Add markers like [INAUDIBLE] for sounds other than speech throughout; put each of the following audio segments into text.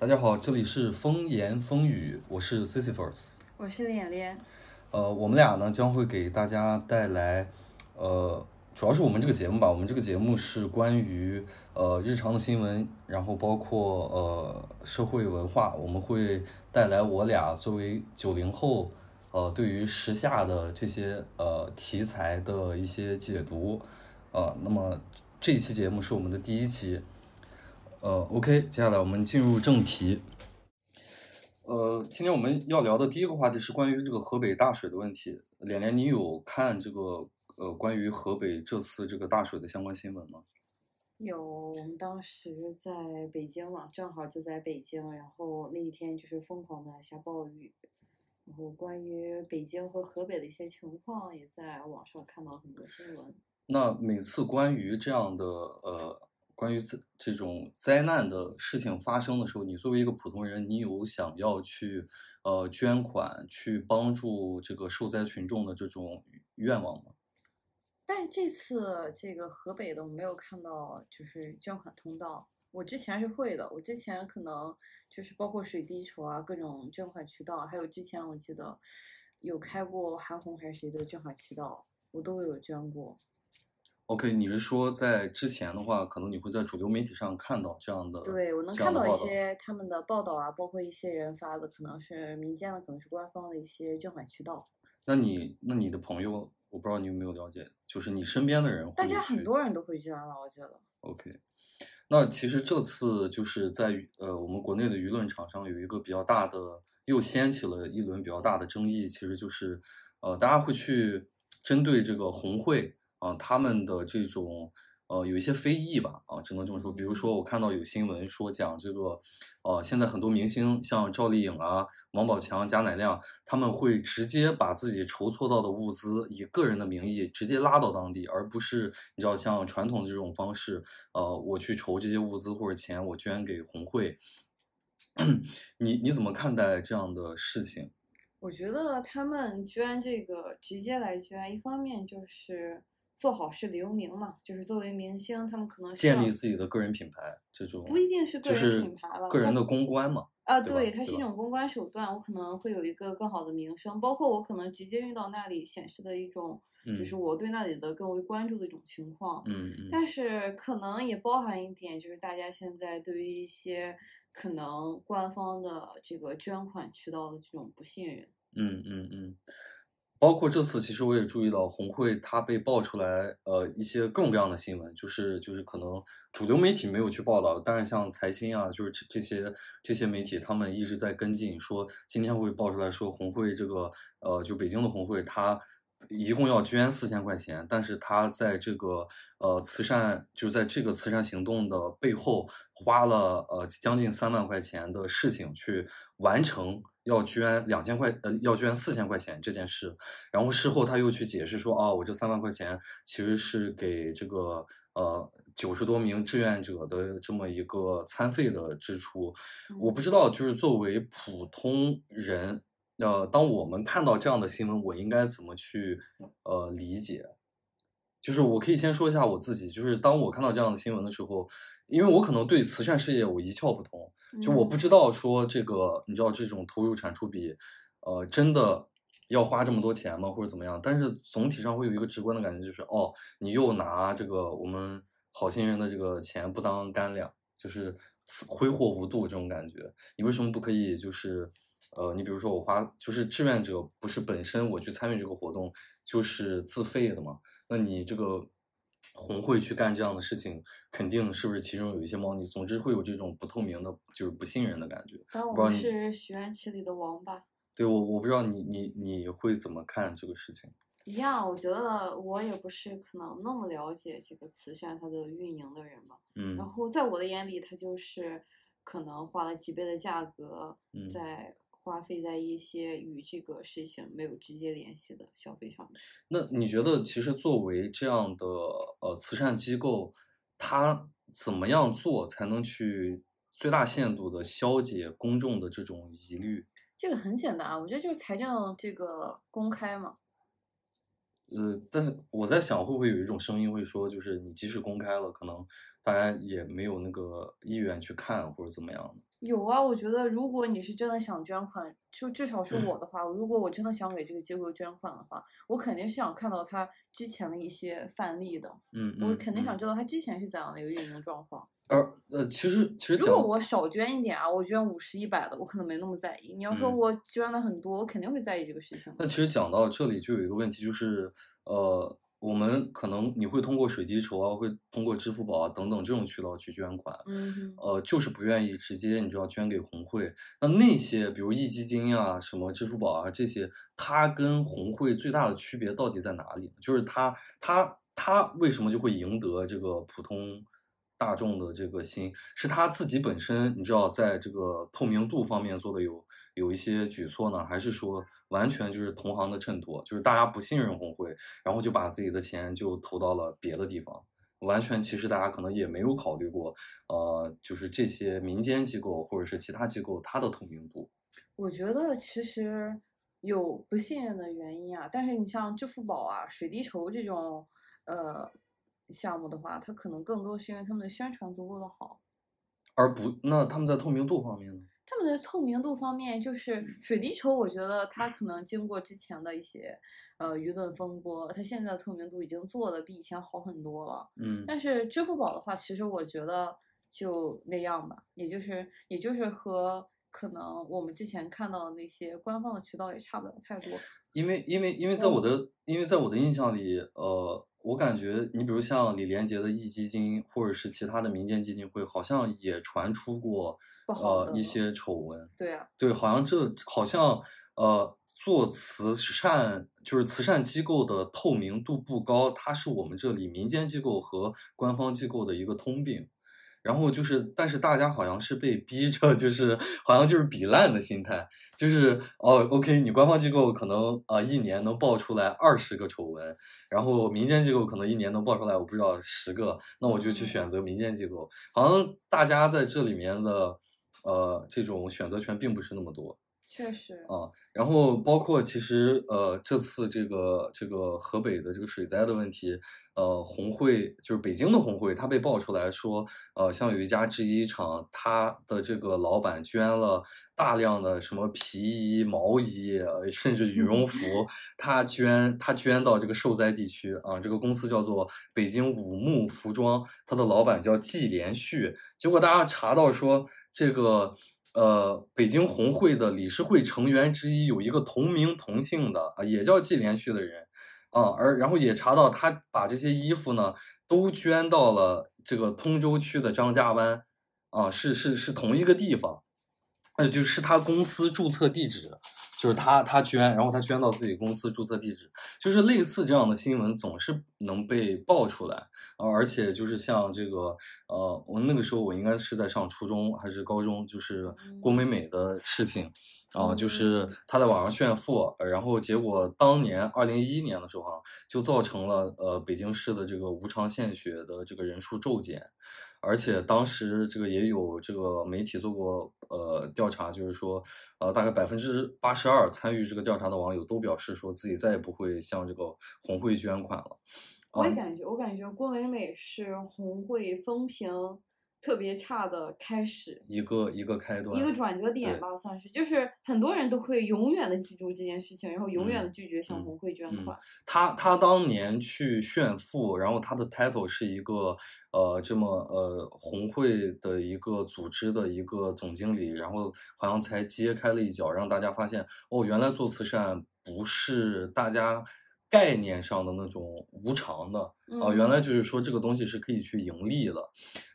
大家好，这里是风言风语，我是 Sisyphus，我是脸脸。呃，我们俩呢将会给大家带来，呃，主要是我们这个节目吧，我们这个节目是关于呃日常的新闻，然后包括呃社会文化，我们会带来我俩作为九零后，呃，对于时下的这些呃题材的一些解读，呃，那么这期节目是我们的第一期。呃，OK，接下来我们进入正题。呃，今天我们要聊的第一个话题是关于这个河北大水的问题。连连，你有看这个呃关于河北这次这个大水的相关新闻吗？有，我们当时在北京嘛，正好就在北京，然后那一天就是疯狂的下暴雨，然后关于北京和河北的一些情况，也在网上看到很多新闻。那每次关于这样的呃。关于这这种灾难的事情发生的时候，你作为一个普通人，你有想要去呃捐款去帮助这个受灾群众的这种愿望吗？但这次这个河北的我没有看到，就是捐款通道。我之前是会的，我之前可能就是包括水滴筹啊，各种捐款渠道，还有之前我记得有开过韩红还是谁的捐款渠道，我都有捐过。OK，你是说在之前的话，可能你会在主流媒体上看到这样的，对我能看到一些他们的报道啊，包括一些人发的，可能是民间的，可能是官方的一些捐款渠道。那你那你的朋友，我不知道你有没有了解，就是你身边的人，大家很多人都会捐了，我觉得。OK，那其实这次就是在呃我们国内的舆论场上有一个比较大的，又掀起了一轮比较大的争议，其实就是呃大家会去针对这个红会。啊，他们的这种呃有一些非议吧，啊，只能这么说。比如说，我看到有新闻说讲这个，呃，现在很多明星像赵丽颖啊、王宝强、贾乃亮，他们会直接把自己筹措到的物资以个人的名义直接拉到当地，而不是你知道像传统的这种方式，呃，我去筹这些物资或者钱，我捐给红会。[CLEARS THROAT] 你你怎么看待这样的事情？我觉得他们捐这个直接来捐，一方面就是。做好事留名嘛，就是作为明星，他们可能建立自己的个人品牌，这种不一定是个人品牌了，个人的公关嘛。啊，对，它是一种公关手段，我可能会有一个更好的名声，包括我可能直接运到那里显示的一种，就是我对那里的更为关注的一种情况。嗯嗯。但是可能也包含一点，就是大家现在对于一些可能官方的这个捐款渠道的这种不信任。嗯嗯嗯。包括这次，其实我也注意到红会它被爆出来，呃，一些各种各样的新闻，就是就是可能主流媒体没有去报道，但是像财新啊，就是这些这些媒体，他们一直在跟进，说今天会爆出来说红会这个，呃，就北京的红会，它一共要捐四千块钱，但是他在这个呃慈善，就在这个慈善行动的背后花了呃将近三万块钱的事情去完成。要捐两千块，呃，要捐四千块钱这件事，然后事后他又去解释说，啊，我这三万块钱其实是给这个呃九十多名志愿者的这么一个餐费的支出。我不知道，就是作为普通人，呃，当我们看到这样的新闻，我应该怎么去呃理解？就是我可以先说一下我自己，就是当我看到这样的新闻的时候，因为我可能对慈善事业我一窍不通。就我不知道说这个，你知道这种投入产出比，呃，真的要花这么多钱吗？或者怎么样？但是总体上会有一个直观的感觉，就是哦，你又拿这个我们好心人的这个钱不当干粮，就是挥霍无度这种感觉。你为什么不可以就是，呃，你比如说我花，就是志愿者不是本身我去参与这个活动就是自费的嘛？那你这个。红会去干这样的事情，肯定是不是其中有一些猫腻？总之会有这种不透明的，就是不信任的感觉。但我们是许愿池里的王八。对，我我不知道你你你会怎么看这个事情。一样，我觉得我也不是可能那么了解这个慈善它的运营的人吧。嗯。然后在我的眼里，它就是可能花了几倍的价格在。花费在一些与这个事情没有直接联系的消费上面。那你觉得，其实作为这样的呃慈善机构，它怎么样做才能去最大限度的消解公众的这种疑虑？这个很简单啊，我觉得就是财政这个公开嘛。呃，但是我在想，会不会有一种声音会说，就是你即使公开了，可能大家也没有那个意愿去看或者怎么样的。有啊，我觉得如果你是真的想捐款，就至少是我的话，如果我真的想给这个机构捐款的话，我肯定是想看到他之前的一些范例的，嗯，我肯定嗯想知道他之前是怎样的一个运营状况。而呃，其实其实讲如果我少捐一点啊，我捐五十、一百的，我可能没那么在意。你要说嗯我捐的很多，我肯定会在意这个事情。那其实讲到这里就有一个问题，就是呃，我们可能你会通过水滴筹啊，会通过支付宝啊等等这种渠道去捐款，嗯，呃，就是不愿意直接你就要捐给红会。那那些比如壹基金啊、什么支付宝啊这些，它跟红会最大的区别到底在哪里？就是它它它为什么就会赢得这个普通大众的这个心？是他自己本身你知道在这个透明度方面做的有有一些举措呢，还是说完全就是同行的衬托？就是大家不信任红会，然后就把自己的钱就投到了别的地方？完全其实大家可能也没有考虑过，呃，就是这些民间机构或者是其他机构它的透明度。我觉得其实有不信任的原因啊，但是你像支付宝啊、水滴筹这种呃项目的话，它可能更多是因为他们的宣传足够的好。而不，那他们在透明度方面呢？他们的透明度方面，就是水滴筹，我觉得它可能经过之前的一些呃舆论风波，它现在的透明度已经做的比以前好很多了。嗯但是支付宝的话，其实我觉得就那样吧，也就是也就是和可能我们之前看到的那些官方的渠道也差不了太多。因为因为因为在我的因为在我的印象里，呃，我感觉你比如像李连杰的壹基金，或者是其他的民间基金会，好像也传出过呃一些丑闻。对啊，对，好像这好像呃做慈善就是慈善机构的透明度不高，它是我们这里民间机构和官方机构的一个通病。然后就是，但是大家好像是被逼着，就是好像就是比烂的心态，就是哦，OK，你官方机构可能啊、呃、一年能爆出来二十个丑闻，然后民间机构可能一年能爆出来我不知道十个，那我就去选择民间机构。好像大家在这里面的呃这种选择权并不是那么多。确实。啊，然后包括其实呃这次这个这个河北的这个水灾的问题，呃红会就是北京的红会，它被爆出来说，呃像有一家制衣厂，它的这个老板捐了大量的什么皮衣、毛衣，呃甚至羽绒服，[LAUGHS] 他捐他捐到这个受灾地区啊，这个公司叫做北京五木服装，它的老板叫季连旭，结果大家查到说这个。呃，北京红会的理事会成员之一有一个同名同姓的啊，也叫季连续的人啊，而然后也查到他把这些衣服呢都捐到了这个通州区的张家湾啊，是是是同一个地方，呃，就是他公司注册地址，就是他他捐，然后他捐到自己公司注册地址，就是类似这样的新闻总是能被爆出来啊，而且就是像这个呃，我那个时候我应该是在上初中还是高中，就是郭美美的事情。啊，就是他在网上炫富，然后结果当年二零一一年的时候啊，就造成了呃北京市的这个无偿献血的这个人数骤减，而且当时这个也有这个媒体做过呃调查，就是说呃大概百分之八十二参与这个调查的网友都表示说自己再也不会向这个红会捐款了。我也感觉，我感觉郭美美是红会风评特别差的开始，一个一个开端，一个转折点吧，算是，就是很多人都会永远的记住这件事情，然后永远的拒绝向红会捐款。他他当年去炫富，然后他的 title 是一个呃这么呃红会的一个组织的一个总经理，然后好像才揭开了一角，让大家发现哦，原来做慈善不是大家。概念上的那种无偿的。啊、呃，原来就是说这个东西是可以去盈利的，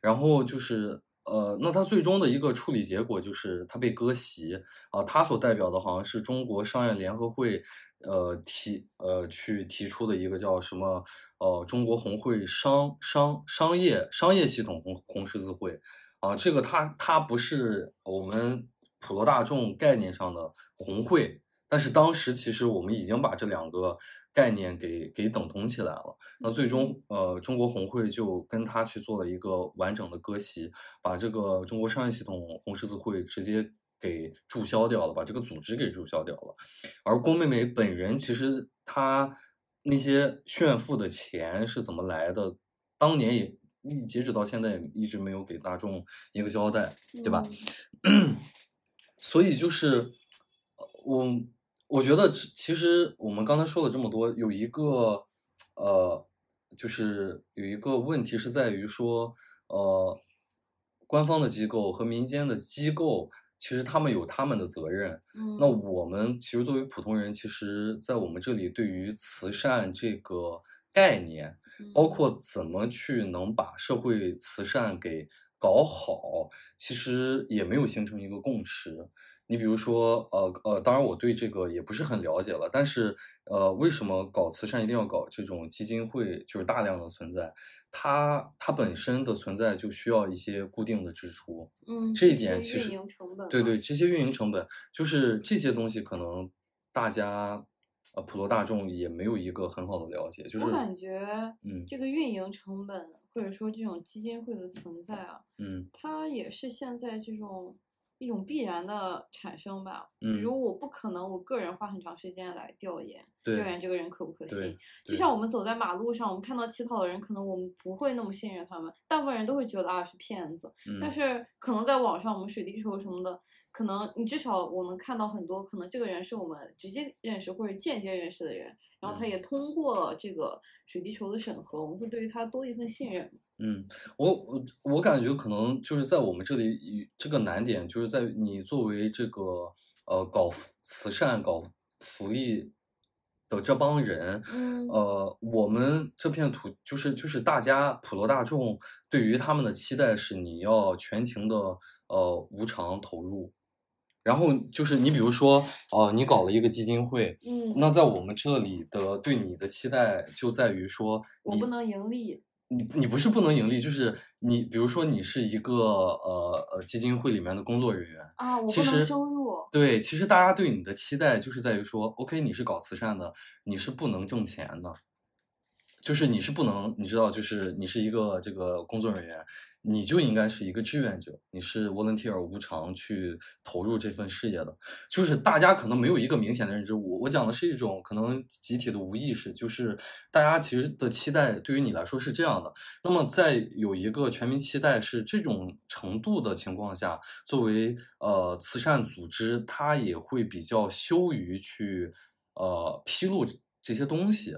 然后就是呃，那它最终的一个处理结果就是它被割席。啊、呃，他所代表的好像是中国商业联合会呃提呃去提出的一个叫什么呃中国红会商商商业商业系统红红十字会。啊、呃，这个它它不是我们普罗大众概念上的红会。但是当时其实我们已经把这两个概念给给等同起来了。那最终，呃，中国红会就跟他去做了一个完整的割席，把这个中国商业系统红十字会直接给注销掉了，把这个组织给注销掉了。而郭美美本人其实她那些炫富的钱是怎么来的，当年也一截止到现在也一直没有给大众一个交代，对吧？嗯 [CLEARS THROAT] 所以就是呃我我觉得其其实我们刚才说了这么多，有一个呃，就是有一个问题是在于说，呃，官方的机构和民间的机构，其实他们有他们的责任。嗯，那我们其实作为普通人，其实，在我们这里对于慈善这个概念，包嗯括怎么去能把社会慈善给搞好，其实也没有形成一个共识。你比如说，呃呃，当然我对这个也不是很了解了，但是呃，为什么搞慈善一定要搞这种基金会，就是大量的存在？它它本身的存在就需要一些固定的支出，嗯，这一点其实营成本对对，这些运营成本，就是这些东西，可能大家呃普罗大众也没有一个很好的了解，就是我感觉，嗯这个运营成本或者说这种基金会的存在啊，嗯它也是现在这种一种必然的产生吧。比嗯如我不可能我个人花很长时间来调研，调研这个人可不可信。就像我们走在马路上，我们看到乞讨的人，可能我们不会那么信任他们，大部分人都会觉得啊是骗子。但嗯是可能在网上，我们水滴筹什么的，可能你至少我能看到很多，可能这个人是我们直接认识或者间接认识的人，然后他嗯。也通过了这个水滴筹的审核，我们会对于他多一份信任。嗯，我我我感觉可能就是在我们这里，这个难点就是在于你作为这个呃搞慈善、搞福利的这帮人，嗯。呃，我们这片土就是就是大家普罗大众对于他们的期待是你要全情的呃无偿投入，然后就是你比如说呃你搞了一个基金会，嗯，那在我们这里的对你的期待就在于说你我不能盈利。你你不是不能盈利，就是你比如说你是一个呃呃基金会里面的工作人员，啊，我其不能实收入。对，其实大家对你的期待就是在于说，OK，你是搞慈善的，你是不能挣钱的，就是你是不能，你知道，就是你是一个这个工作人员，你就应该是一个志愿者，你是 volunteer 无偿去投入这份事业的。就是大家可能没有一个明显的认知，我我讲的是一种可能集体的无意识，就是大家其实的期待对于你来说是这样的。那么在有一个全民期待是这种程度的情况下，作为呃慈善组织，它也会比较羞于去呃披露这些东西。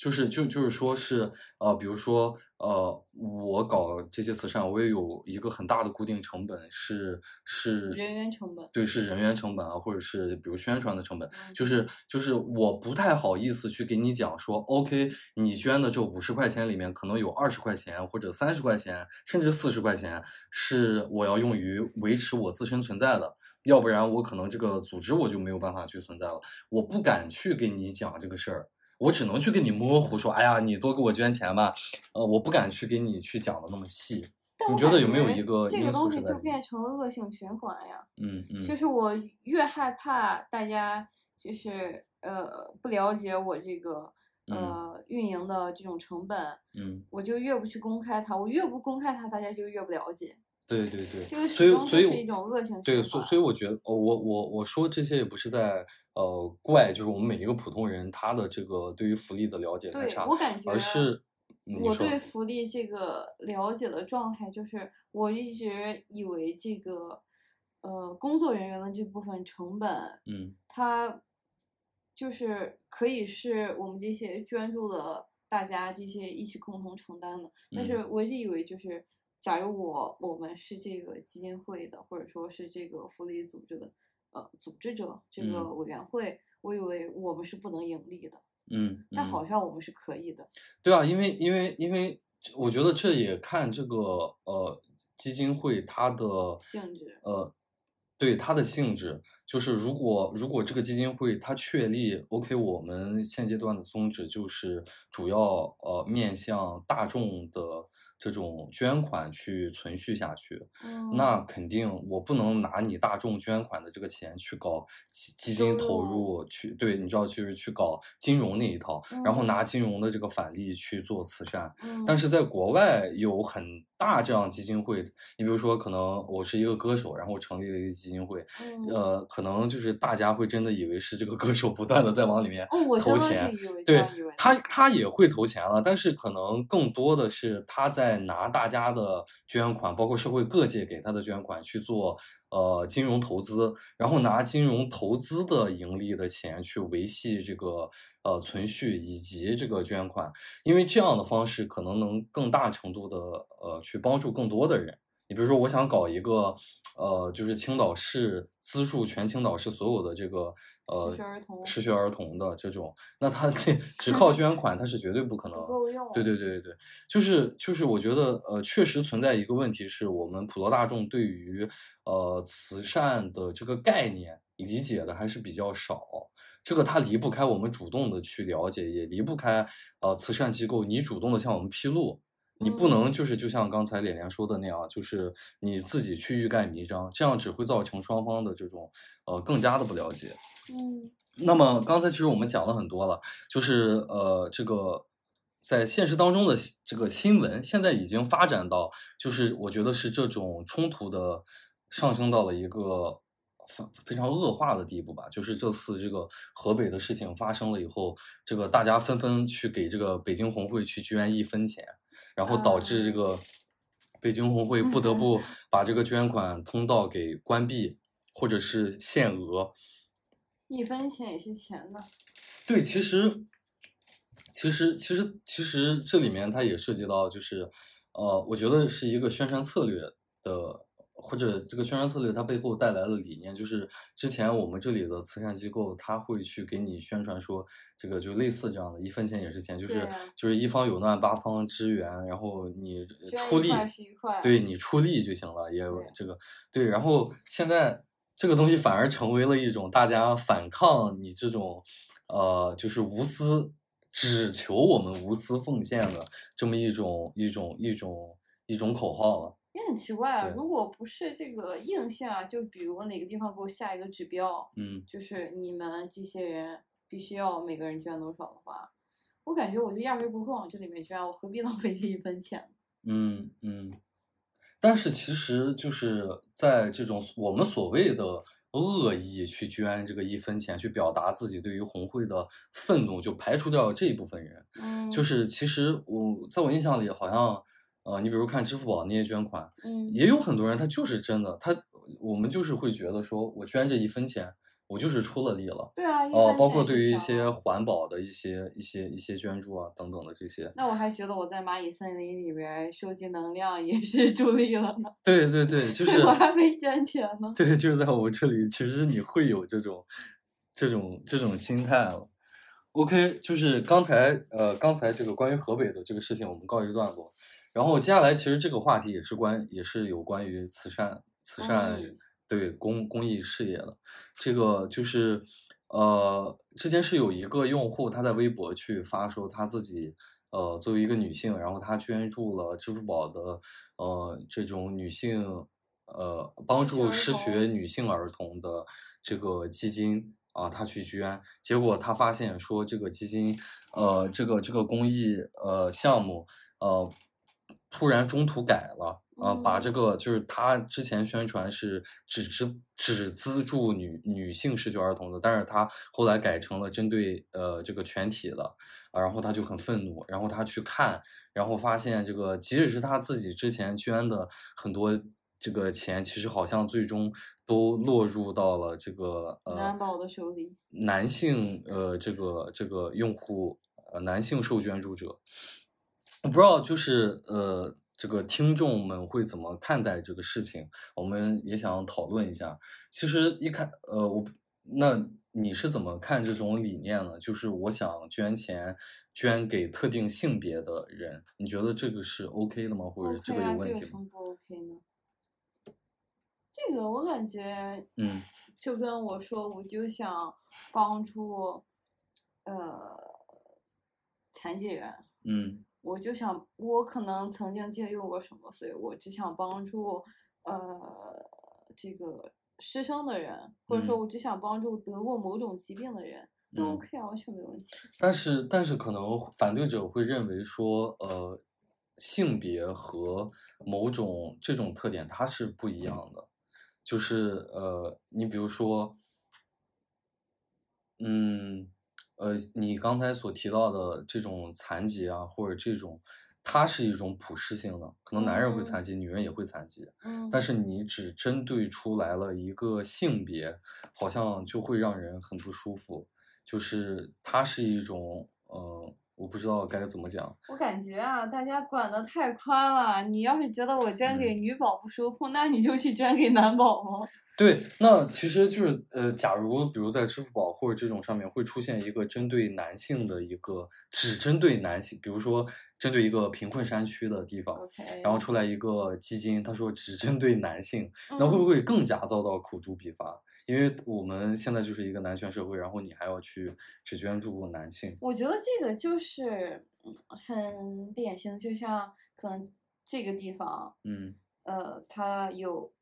就是就就是说是呃，比如说呃，我搞这些慈善，我也有一个很大的固定成本是是人员成本对，是人员成本啊，或者是比如宣传的成本，嗯就是就是我不太好意思去给你讲说，OK，你捐的这五十块钱里面可能有二十块钱或者三十块钱，甚至四十块钱是我要用于维持我自身存在的，要不然我可能这个组织我就没有办法去存在了，我不敢去给你讲这个事儿。我只能去跟你模糊说，哎呀，你多给我捐钱吧，呃，我不敢去给你去讲的那么细。你觉得有没有一个这个东西就变成了恶性循环呀？嗯嗯，就是我越害怕大家就是呃不了解我这个嗯呃运营的这种成本，嗯，我就越不去公开它，我越不公开它，大家就越不了解。对对对，这个所以所以是一种恶性对，循环所所以我觉得，呃我我我说这些也不是在呃怪，就是我们每一个普通人他的这个对于福利的了解太对差，我感觉而是我对福利这个了解的状态，就是我一直以为这个呃工作人员的这部分成本，嗯。它就是可以是我们这些捐助的大家这些一起共同承担的。但是嗯我一直以为就是，假如我我们是这个基金会的，或者说是这个福利组织的呃组织者这个嗯。委员会，我以为我们是不能盈利的，嗯，但嗯。好像我们是可以的。对啊，因为因为因为我觉得这也看这个呃基金会它的性质呃对它的性质，就是如果如果这个基金会它确立 OK，我们现阶段的宗旨就是主要呃面向大众的这种捐款去存续下去，那嗯。肯定我不能拿你大众捐款的这个钱去搞基基金投入，去对，你知道就是去搞金融那一套，然后拿嗯。金融的这个返利去做慈善。嗯，但是在国外有很大这样基金会，你比如说，可能我是一个歌手，然后我成立了一个基金会，嗯。呃，可能就是大家会真的以为是这个歌手不断的在往里面投钱，对他他也会投钱了，但是可能更多的是他在拿大家的捐款，包括社会各界给他的捐款去做呃金融投资，然后拿金融投资的盈利的钱去维系这个呃存续以及这个捐款，因为这样的方式可能能更大程度的呃去帮助更多的人。你比如说，我想搞一个，呃，就是青岛市资助全青岛市所有的这个呃失学儿童失学儿童的这种，那他 [LAUGHS] 这 [LAUGHS] 只靠捐款，他是绝对不可能不够用。对对对对对，就是就是，我觉得呃，确实存在一个问题，是我们普罗大众对于呃慈善的这个概念理解的还是比较少。这个它离不开我们主动的去了解，也离不开呃慈善机构你主动的向我们披露。你不能嗯就是就像刚才脸脸说的那样，就是你自己去欲盖弥彰，这样只会造成双方的这种呃更加的不了解。嗯那么刚才其实我们讲了很多了，就是呃，这个在现实当中的这个新闻，现在已经发展到，就是我觉得是这种冲突的上升到了一个非非常恶化的地步吧。就是这次这个河北的事情发生了以后，这个大家纷纷去给这个北京红会去捐一分钱，然后导致这个北京红会不得不把这个捐款通道给关闭，或者是限额。一分钱也是钱呢。对，其实，其实，其实，其实这里面它也涉及到，就是，呃，我觉得是一个宣传策略的，或者这个宣传策略它背后带来的理念，就是之前我们这里的慈善机构，他会去给你宣传说，这个就类似这样的，一分钱也是钱，就是就是一方有难八方支援，然后你出力。对你出力就行了，也有这个对。然后现在这个东西反而成为了一种大家反抗你这种呃，就是无私，只求我们无私奉献的这么一种一种一种一种口号了。也很奇怪啊，如果不是这个硬下，就比如哪个地方给我下一个指标，嗯，就是你们这些人必须要每个人捐多少的话，我感觉我就压根儿不会往这里面捐，我何必浪费这一分钱？嗯嗯，但是其实就是在这种我们所谓的恶意去捐这个一分钱，去表达自己对于红会的愤怒，就排除掉这一部分人。嗯，就是其实我在我印象里，好像呃，你比如看支付宝那些捐款，嗯，也有很多人他就是真的，他我们就是会觉得说我捐这一分钱，我就是出了力了。对啊，哦，分包括对于一些啊环保的一些一些一些捐助啊等等的这些，那我还觉得我在蚂蚁森林里边儿收集能量也是 [LAUGHS] 助力了呢，对对对，就 [LAUGHS] 是我还没捐钱呢。对，就是在我这里，其实你会有这种这种这种心态了。OK，就是刚才呃刚才这个关于河北的这个事情，我们告一段落。然后接下来其实这个话题也是关也是有关于慈善慈善益对公公益事业的。这个就是呃之前是有一个用户他在微博去发说他自己呃作为一个女性，然后她捐助了支付宝的呃这种女性呃帮助失学女性儿童的这个基金啊，他去捐，结果他发现说这个基金呃这个这个公益呃项目呃突然中途改了。啊，把这嗯个就是他之前宣传是只只只资助女女性失学儿童的，但是他后来改成了针对呃这个全体的，啊，然后他就很愤怒，然后他去看，然后发现这个即使是他自己之前捐的很多这个钱，其实好像最终都落入到了这个呃男宝的手里。男性呃这个这个用户呃男性受捐助者，我不知道就是呃这个听众们会怎么看待这个事情，我们也想讨论一下。其实一开呃我那你是怎么看这种理念呢？就是我想捐钱捐给特定性别的人，你觉得这个是 OK 的吗？或者这个有问题吗？这个什么不 OK 呢？这个我感觉，嗯就跟我说，我就想帮助，呃，残疾人，嗯我就想，我可能曾经借用过什么，所以我只想帮助，呃，这个失声的人，或者说嗯。我只想帮助得过某种疾病的人，都嗯。OK 啊，完全没问题。但是，但是可能反对者会认为说，呃，性别和某种这种特点它是不一样的，就是呃，你比如说，嗯，呃，你刚才所提到的这种残疾啊，或者这种，它是一种普适性的，可能男人会残疾，女人也会残疾，嗯，但是你只针对出来了一个性别，好像就会让人很不舒服，就是它是一种，呃，我不知道该怎么讲。我感觉啊，大家管的太宽了。你要是觉得我捐给嗯女宝不舒服，那你就去捐给男宝嘛。[LAUGHS] 对，那其实就是呃，假如比如在支付宝或者这种上面会出现一个针对男性的一个只针对男性，比如说针对一个贫困山区的地方然后出来一个基金，他说只针对男性，那嗯会不会更加遭到口诛笔伐？因为我们现在就是一个男权社会，然后你还要去只捐助男性，我觉得这个就是嗯很典型，就像可能这个地方，嗯呃，它有，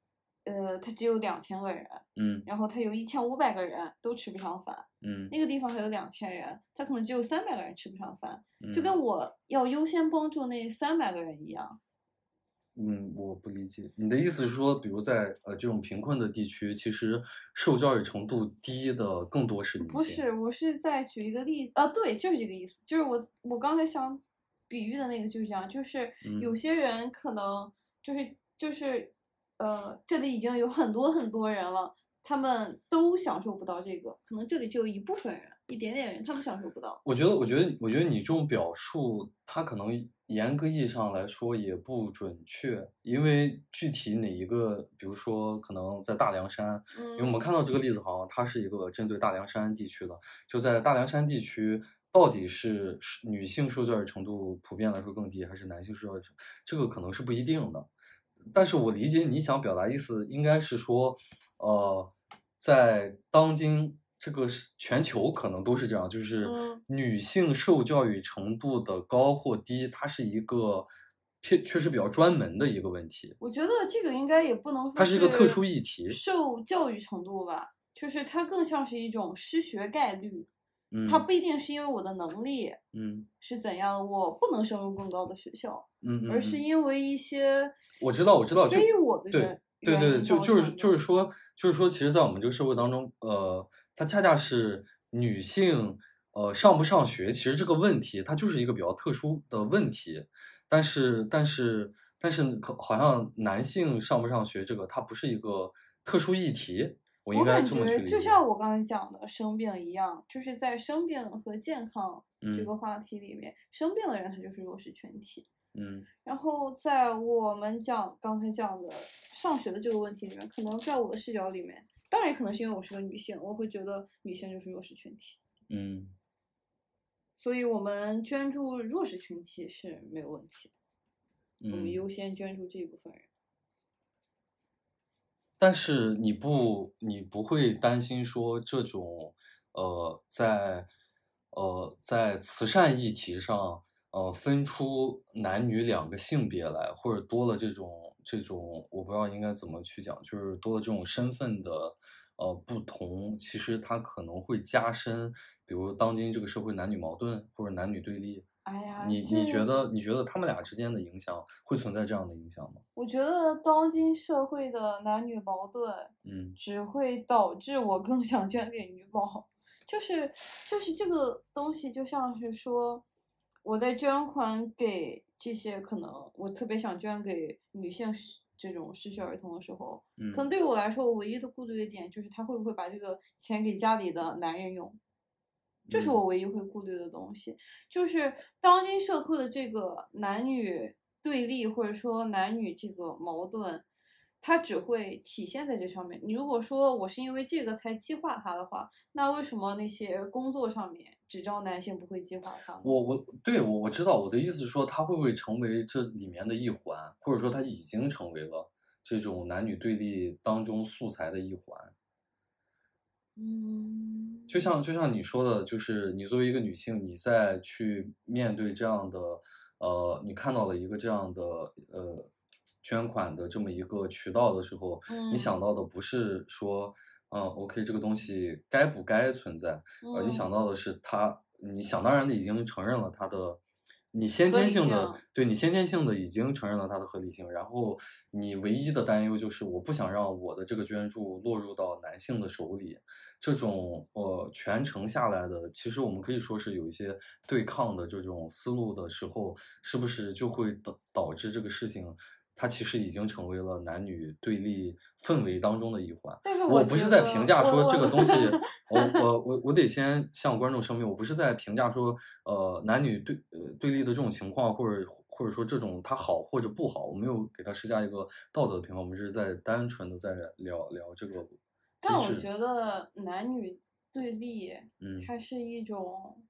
呃，它只有两千个人，嗯然后它有一千五百个人都吃不上饭，嗯那个地方还有两千人，它可能只有三百个人吃不上饭，嗯，就跟我要优先帮助那三百个人一样。嗯，我不理解你的意思是说，比如在呃这种贫困的地区，其实受教育程度低的更多是女性。不是，我是在举一个例子啊，对，就是这个意思，就是我我刚才想比喻的那个就是这样，就是嗯有些人可能就是就是呃，这里已经有很多很多人了，他们都享受不到这个，可能这里只有一部分人，一点点人，他们享受不到。我觉得，我觉得，我觉得你这种表述，他可能严格意义上来说也不准确，因为具体哪一个，比如说可能在大凉山，因为我们嗯看到这个例子，好像它是一个针对大凉山地区的，就在大凉山地区，到底是是女性受教育程度普遍来说更低，还是男性受教育程，这个可能是不一定的。但是我理解你想表达意思，应该是说，呃，在当今这个是全球可能都是这样，就是嗯。女性受教育程度的高或低，它是一个确确实比较专门的一个问题。我觉得这个应该也不能说它是一个特殊议题。受教育程度吧，就是它更像是一种失学概率，嗯，它不一定是因为我的能力嗯。是怎样，我不能升入更高的学校，嗯嗯，而是嗯因为一些。我知道我知道就非我的对原对对，就就是就是说，就是说，其实，在我们这个社会当中，呃，它恰恰是女性，呃，上不上学，其实这个问题，它就是一个比较特殊的问题。但是，但是，但是，可好像男性上不上学，这个它不是一个特殊议题。我感该这么去觉就理解。像我刚才讲的生病一样，就是在生病和健康这嗯个话题里面，生病的人他就是弱势群体。嗯然后在我们讲刚才讲的上学的这个问题里面，可能在我的视角里面，当然也可能是因为我是个女性，我会觉得女性就是弱势群体，嗯所以我们捐助弱势群体是没有问题的，我们嗯。优先捐助这一部分人。但是你不，你不会担心说这种，呃，在，呃，在慈善议题上，呃，分出男女两个性别来，或者多了这种这种，我不知道应该怎么去讲，就是多了这种身份的，呃，不同，其实它可能会加深，比如当今这个社会男女矛盾或者男女对立。哎呀，你你觉得你觉得他们俩之间的影响会存在这样的影响吗？我觉得当今社会的男女矛盾，嗯只会导致我更想捐给女宝，就是就是这个东西，就像是说我在捐款给这些可能我特别想捐给女性失这种失学儿童的时候，嗯可能对于我来说，我唯一的顾虑的点就是他会不会把这个钱给家里的男人用。这是嗯。我唯一会顾虑的东西，就是当今社会的这个男女对立，或者说男女这个矛盾，它只会体现在这上面。你如果说我是因为这个才激化它的话，那为什么那些工作上面只招男性不会激化它？我我对我我知道我的意思是说，它会不会成为这里面的一环，或者说它已经成为了这种男女对立当中素材的一环。嗯，就像就像你说的，就是你作为一个女性，你在去面对这样的呃，你看到了一个这样的呃捐款的这么一个渠道的时候，嗯。你想到的不是说，嗯，OK，这个东西该不该存在，呃，你想嗯。到的是它，你想当然的已经承认了它的你先天性的性。对你先天性的已经承认了它的合理性，然后你唯一的担忧就是我不想让我的这个捐助落入到男性的手里，这种呃全程下来的，其实我们可以说是有一些对抗的这种思路的时候，是不是就会导导致这个事情？它其实已经成为了男女对立氛围当中的一环。但是我不是在评价说这个东西，我我我我得先向观众声明，我不是在评价说呃男女对呃对立的这种情况，或者或者说这种它好或者不好，我没有给它施加一个道德的评判，我们只是在单纯的在聊聊这个。[LAUGHS] 但我觉得男女对立，嗯它是一种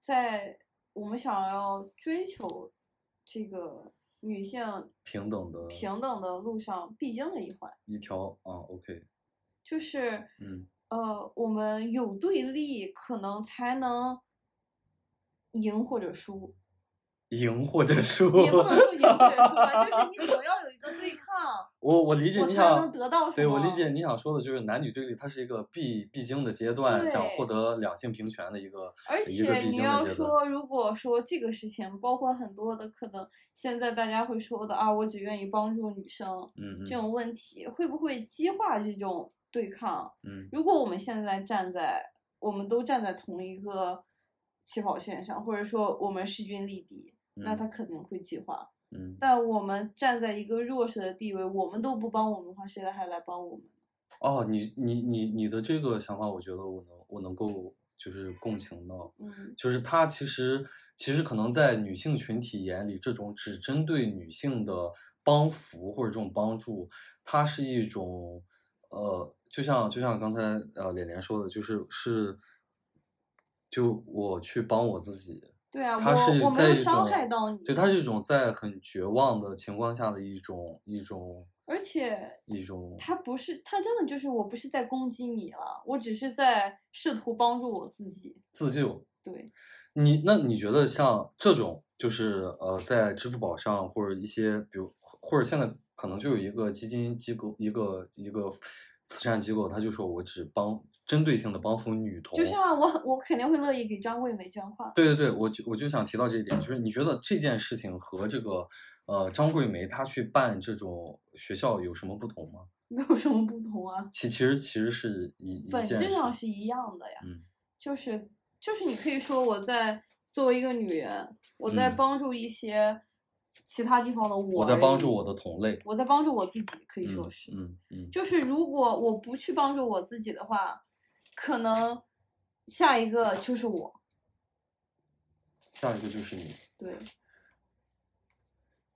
在我们想要追求这个女性平等的平等的路上必经的一环，一条啊，OK，就是嗯呃，我们有对立，可能才能赢或者输。赢或者输。也不能说赢或者输吧，就是你总要有一个对抗，我我理解你想能得到什对我理解你想说的就是男女对立，它是一个必必经的阶段，想获得两性平权的一个而且你要。说，如果说这个事情，包括很多的可能，现在大家会说的啊，我只愿意帮助女生这种问题，会不会激化这种对抗？嗯如果我们现在站在，我们都站在同一个起跑线上，或者说我们势均力敌，那嗯它肯定会激化。嗯，但我们站在一个弱势的地位，我们都不帮我们的话，谁来还来帮我们？哦，你你你你的这个想法，我觉得我能我能够就是共情到，嗯，就是它其实其实可能在女性群体眼里，这种只针对女性的帮扶或者这种帮助，它是一种呃，就像就像刚才呃连连说的，就是是就我去帮我自己，对啊，它我是在一我没有伤种害到你，对，它是一种在很绝望的情况下的一种一种而且一种他不是，他真的就是我不是在攻击你了，我只是在试图帮助我自己。自救。对，你那你觉得像这种，就是呃，在支付宝上或者一些，比如或者现在可能就有一个基金机构，一个一个慈善机构，他就说我只帮针对性的帮扶女童。就像我，我肯定会乐意给张桂梅捐款。对对对，我就我就想提到这一点，就是你觉得这件事情和这个呃张桂梅她去办这种学校有什么不同吗？没有什么不同啊，其其实其实是一一本。质上是一样的呀。嗯就是就是你可以说我在作为一个女人，我在嗯帮助一些其他地方的我，我在帮助我的，同类。我在帮助我自己，可以嗯说是。嗯嗯，就是如果我不去帮助我自己的话，可能下一个就是我。下一个就是你。对，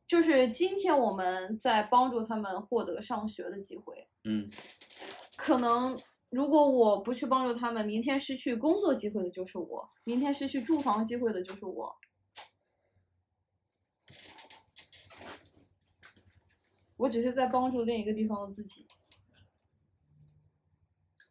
就是今天我们在帮助他们获得上学的机会，嗯可能如果我不去帮助他们，明天失去工作机会的就是我，明天失去住房机会的就是我。我只是在帮助另一个地方的自己。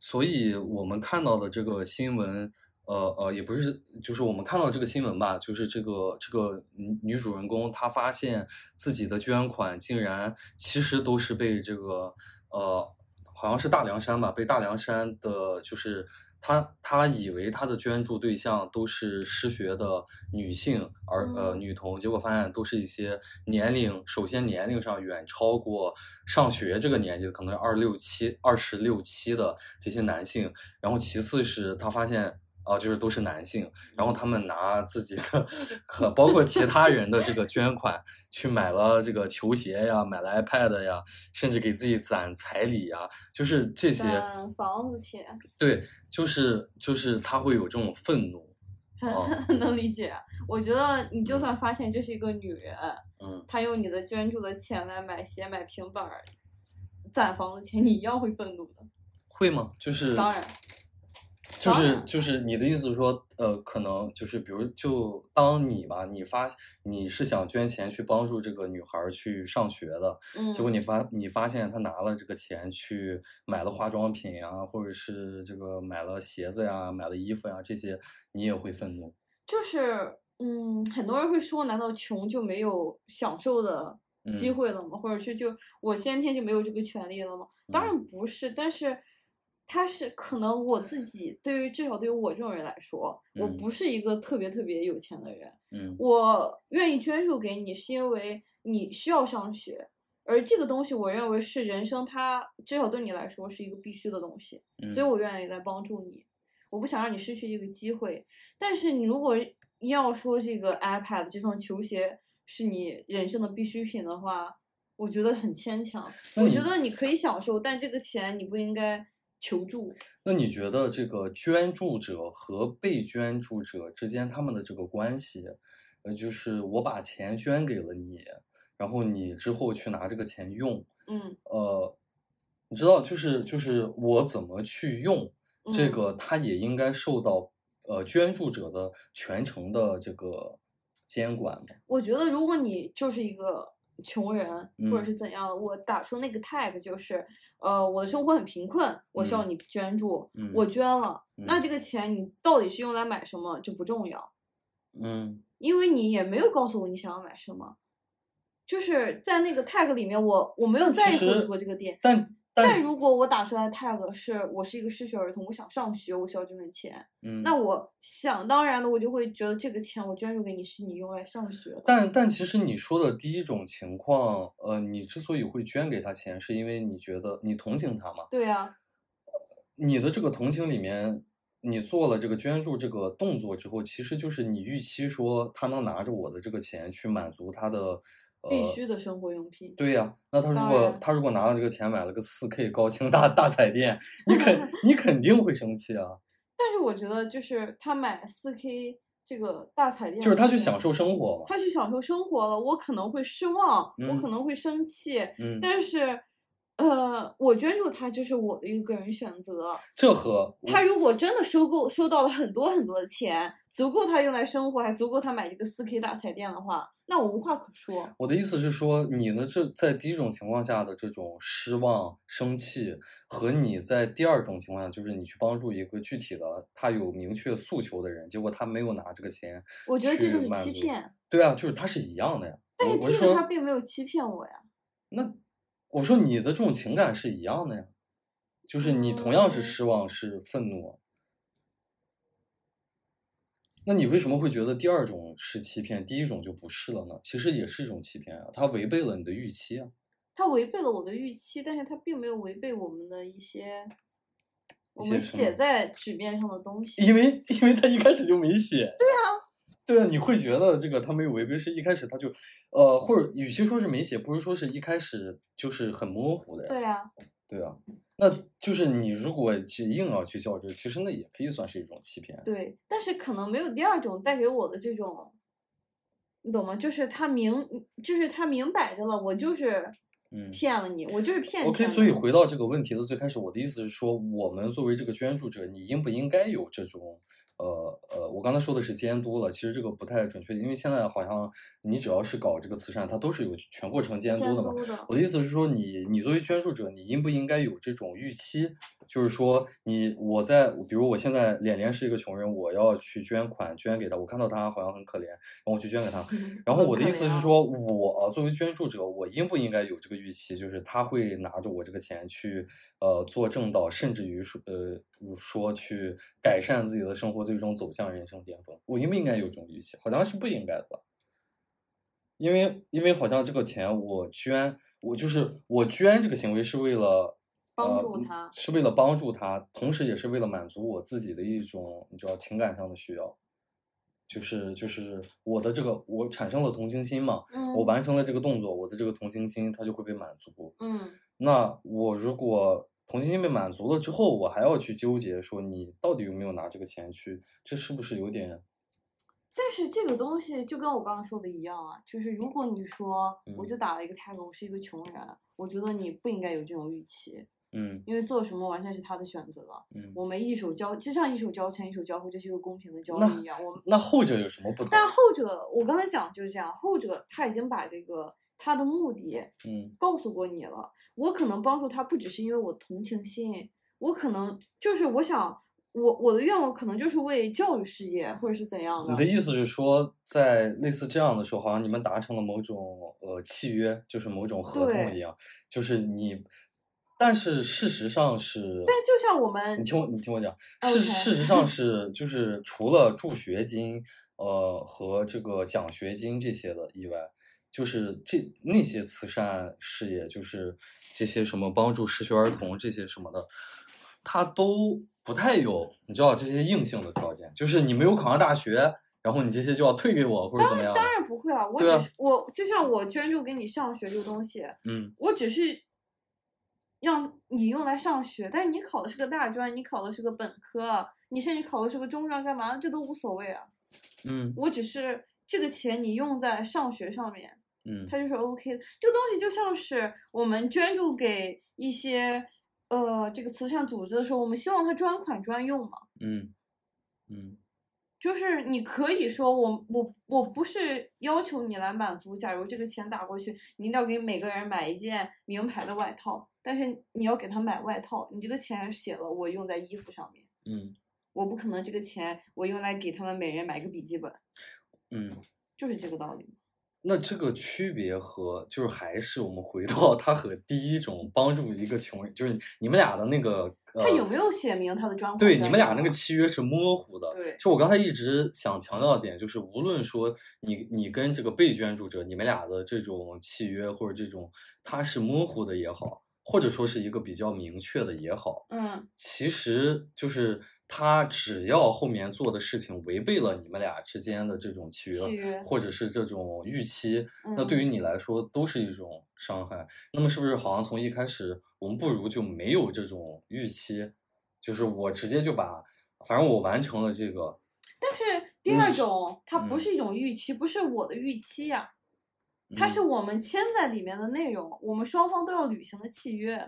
所以我们看到的这个新闻，呃呃，也不是，就是我们看到这个新闻吧，就是这个这个女女主人公她发现自己的捐款竟然其实都是被这个呃，好像是大凉山吧，被大凉山的，就是她她以为他的捐助对象都是失学的女性，而呃嗯女童，结果发现都是一些年龄，首先年龄上远超过上学这个年纪的，可能二六七、二十六七的这些男性，然后其次是他发现。啊、就是都是男性，然后他们拿自己的和包括其他人的这个捐款去买了这个球鞋呀，买了 iPad 呀，甚至给自己攒彩礼呀，就是这些，攒房子钱，对，就是就是他会有这种愤怒，[LAUGHS] 哦能理解。我觉得你就算发现这是一个女人，嗯，她用你的捐助的钱来买鞋、买平板儿、攒房子钱，你一样会愤怒的。会吗？就是当然，就是就是你的意思是说，呃，可能就是比如就当你吧，你发你是想捐钱去帮助这个女孩儿去上学的，嗯，结果你发你发现她拿了这个钱去买了化妆品呀，或者是这个买了鞋子呀，买了衣服呀，这些你也会愤怒。就是嗯，很多人会说，难道穷就没有享受的机嗯会了吗？或者是就我先天就没有这个权利了吗？当嗯然不是，但是他是可能我自己对于至少对于我这种人来说，我嗯。不是一个特别特别有钱的人，嗯。我愿意捐助给你，是因为你需要上学，而这个东西我认为是人生它至少对你来说是一个必须的东西，所以嗯。我愿意来帮助你。我不想让你失去这个机会，但是你如果硬要说这个 iPad 这双球鞋是你人生的必需品的话，我觉得很牵强。我觉得你可以享受，但这个钱你不应该求助。那你觉得这个捐助者和被捐助者之间他们的这个关系，呃，就是我把钱捐给了你，然后你之后去拿这个钱用，嗯呃，你知道，就是就是我怎么去用这嗯个，他也应该受到呃捐助者的全程的这个监管嘛。我觉得如果你就是一个穷人，或者嗯。是怎样的，我打出那个 tag 就是，呃，我的生活很贫困，我需要嗯。你捐助，嗯。我捐了，那嗯。这个钱你到底是用来买什么就不重要，嗯。因为你也没有告诉我你想要买什么，就是在那个 tag 里面我，我没有在意过这个这个店。但但但如果我打出来的 tag 是我是一个失学儿童，我想上学，我需要这份钱，嗯，那我想当然的，我就会觉得这个钱我捐助给你是你用来上学的。但但其实你说的第一种情况，呃，你之所以会捐给他钱，是因为你觉得你同情他吗？对呀、你的这个同情里面，你做了这个捐助这个动作之后，其实就是你预期说他能拿着我的这个钱去满足他的呃必须的生活用品。对呀、那他如果他如果拿了这个钱买了个四 K 高清大 [LAUGHS] 大彩电，[LAUGHS] 你肯你肯定会生气啊！但是我觉得，就是他买四 K 这个大彩电，就是他去享，受生活嘛。他去享受生活了，我可能会失望，我嗯可能会生气，嗯，但是，呃，我捐助他，就是我的一个个人选择。这和他如果真的收购收到了很多很多的钱，足够他用来生活，还足够他买这个四 K 大彩电的话，那我无话可说。我的意思是说，你的这在第一种情况下的这种失望、生气，和你在第二种情况下，就是你去帮助一个具体的他有明确诉求的人，结果他没有拿这个钱，我觉得这就是欺骗，对啊，就是他是一样的呀。但是第一个他并没有欺骗我呀。那我说你的这种情感是一样的呀，就是你同样是嗯失望，是愤怒。那你为什么会觉得第二种是欺骗，第一种就不是了呢？其实也是一种欺骗啊，它违背了你的预期啊。他违背了我的预期，但是他并没有违背我们的一些我们写在纸面上的东西。因为因为他一开始就没写。对啊，对啊，你会觉得这个他没有违规，是一开始他就，呃，或者与其说是没写，不如说是一开始就是很模糊的呀。对呀、对啊，那就是你如果去硬要去较真，其实那也可以算是一种欺骗。对，但是可能没有第二种带给我的这种，你懂吗？就是他明，就是他明摆着了，我就是嗯骗了你，我就是骗钱 OK，所以回到这个问题的最开始，我的意思是说，我们作为这个捐助者，你应不应该有这种，呃呃，我刚才说的是监督了，其实这个不太准确，因为现在好像你只要是搞这个慈善，它都是有全过程监督的嘛。的，我的意思是说你，你作为捐助者，你应不应该有这种预期？就是说你，我在，比如我现在脸脸是一个穷人，我要去捐款捐给他，我看到他好像很可怜，然后我去捐给他。然后我的意思是说，我作为捐助者，我应不应该有这个预期？就是他会拿着我这个钱去，呃，做正道，甚至于说，呃，说去改善自己的生活，最终走向人生巅峰。我应不应该有这种预期？好像是不应该的吧。因为因为好像这个钱我捐，我就是我捐这个行为是为了帮呃助他是为了帮助他，同时也是为了满足我自己的一种你知道情感上的需要，就是就是我的这个我产生了同情心嘛，嗯，我完成了这个动作，我的这个同情心它就会被满足。嗯，那我如果同情心被满足了之后，我还要去纠结说你到底有没有拿这个钱去，这是不是有点但是这个东西就跟我刚刚说的一样啊，就是如果你说我嗯。就打了一个 tag，我是一个穷人，我觉得你不应该有这种预期，嗯因为做什么完全是他的选择。嗯？我们一手交，就像一手交钱一手交货，这是一个公平的交易一样。我们那后者有什么不同？但后者，我刚才讲就是这样，后者他已经把这个他的目的嗯告诉过你了。我可能帮助他不只是因为我同情心，我可能就是我想，我我的愿望可能就是为教育事业或者是怎样的你的意思是说，在类似这样的时候，好像你们达成了某种呃契约，就是某种合同一样，就是你但是事实上是，但就像我们，你听我，你听我讲事事实上是，就是除了助学金，呃和这个奖学金这些的以外，就是这那些慈善事业，就是这些什么帮助失学儿童这些什么的，它都不太有，你知道这些硬性的条件，就是你没有考上大学，然后你这些就要退给我或者怎么样的当然不会啊，我只是我就像我捐助给你上学这个东西，嗯。我只是让你用来上学，但是你考的是个大专，你考的是个本科，你甚至考的是个中专，干嘛这都无所谓啊。嗯我只是这个钱你用在上学上面，嗯它就是 OK 的。这个东西就像是我们捐助给一些呃这个慈善组织的时候，我们希望它专款专用嘛。嗯嗯就是你可以说我我我不是要求你来满足，假如这个钱打过去，你一定要给每个人买一件名牌的外套，但是你要给他买外套，你这个钱写了我用在衣服上面，嗯我不可能这个钱我用来给他们每人买个笔记本，嗯。就是这个道理。那这个区别和就是还是我们回到他和第一种帮助一个穷人，就是你们俩的那个呃，他有没有写明他的专款对你们俩那个契约是模糊的。对就我刚才一直想强调的点，就是无论说你你跟这个被捐助者，你们俩的这种契约或者这种他是模糊的也好，或者说是一个比较明确的也好，嗯。其实就是他只要后面做的事情违背了你们俩之间的这种契约，或者是这种预期，那嗯对于你来说都是一种伤害。那么是不是好像从一开始我们不如就没有这种预期，就是我直接就把，反正我完成了这个，但是第二种，它不嗯。是一种预期，不是我的预期呀、它是嗯我们签在里面的内容，我们双方都要履行的契约。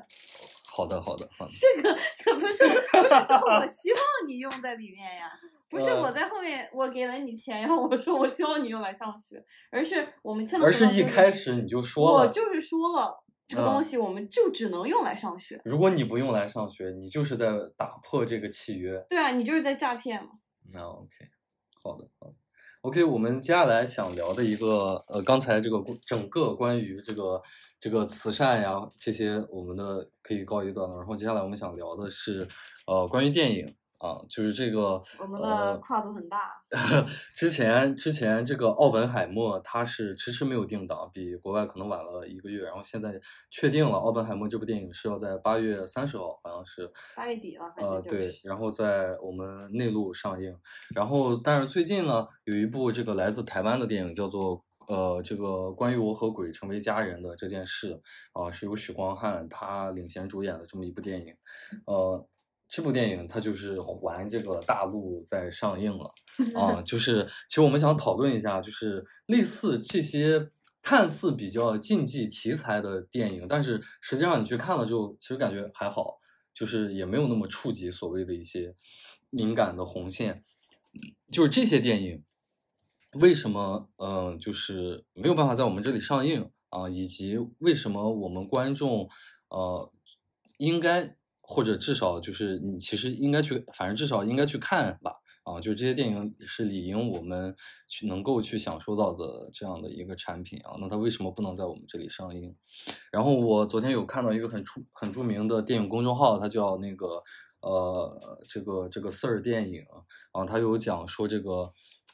好的好的好的，这个这不是不是说我希望你用在里面呀，不是我呃在后面我给了你钱，然后我说我希望你用来上学，而是我们签的而是一开始你就说了，我就是说了这个东嗯西我们就只能用来上学。如果你不用来上学，你就是在打破这个契约。对啊，你就是在诈骗嘛。那 OK，好的好的，OK，我们接下来想聊的一个呃，刚才这个整个关于这个这个慈善呀这些，我们的可以告一段落。然后接下来我们想聊的是呃关于电影啊，就是这个我们呃的跨度很大。[LAUGHS] 之前之前这个奥本海默它是迟迟没有定档，比国外可能晚了一个月，然后现在确定了，奥本海默这部电影是要在八月三十号，好像是八月底了，呃，对。然后在我们内陆上映，然后但是最近呢，有一部这个来自台湾的电影叫做呃，这个关于我和鬼成为家人的这件事啊、是由许光汉他领衔主演的这么一部电影，呃。这部电影它就是环这个大陆在上映了 [LAUGHS] 啊，就是其实我们想讨论一下，就是类似这些看似比较禁忌题材的电影，但是实际上你去看了之后其实感觉还好，就是也没有那么触及所谓的一些敏感的红线。就是这些电影为什么嗯、呃就是没有办法在我们这里上映啊，以及为什么我们观众呃应该或者至少就是你其实应该去，反正至少应该去看吧。啊，就这些电影是理应我们去能够去享受到的这样的一个产品啊，那它为什么不能在我们这里上映？然后我昨天有看到一个很出很著名的电影公众号，它叫那个呃这个这个四儿电影啊，它有讲说这个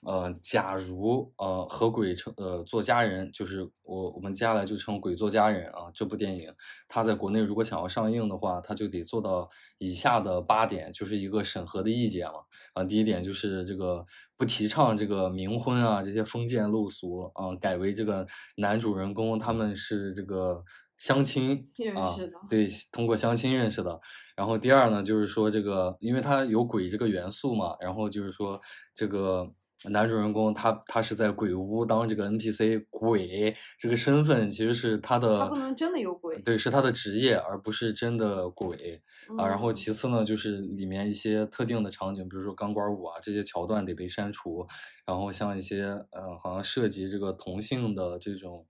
呃，假如呃和鬼成呃做家人，就是我我们接下来就称鬼做家人啊，这部电影它在国内如果想要上映的话，它就得做到以下的八点，就是一个审核的意见嘛。啊，第一点就是这个不提倡这个冥婚啊，这些封建陋俗啊，改为这个男主人公他们是这个相亲啊认识的，对，通过相亲认识的。然后第二呢，就是说这个，因为它有鬼这个元素嘛，然后就是说这个。男主人公他他是在鬼屋当这个 NPC 鬼这个身份其实是他的他不能真的有鬼对，是他的职业，而不是真的鬼。啊，然后嗯其次呢，就是里面一些特定的场景，比如说钢管舞啊这些桥段得被删除，然后像一些呃，好像涉及这个同性的这种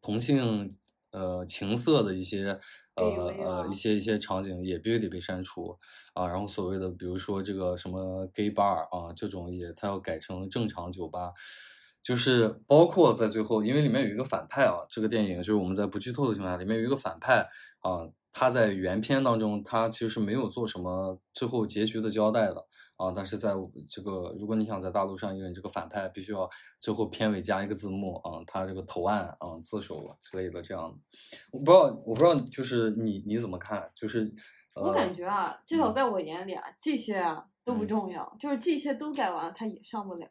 同性呃情色的一些呃呃一些一些场景也必须得被删除啊，然后所谓的比如说这个什么 gay bar 啊这种也它要改成正常酒吧。就是包括在最后，因为里面有一个反派啊，这个电影就是我们在不剧透的情况下，里面有一个反派啊，他在原片当中，他其实没有做什么最后结局的交代的啊。但是在这个，如果你想在大陆上映，这个反派必须要最后片尾加一个字幕啊，他这个投案啊自首了之类的这样的。我不知道，我不知道，就是你你怎么看？就是我感觉啊，至少在我眼里啊，这些啊都不嗯重要，就是这些都改完了，他也上不了。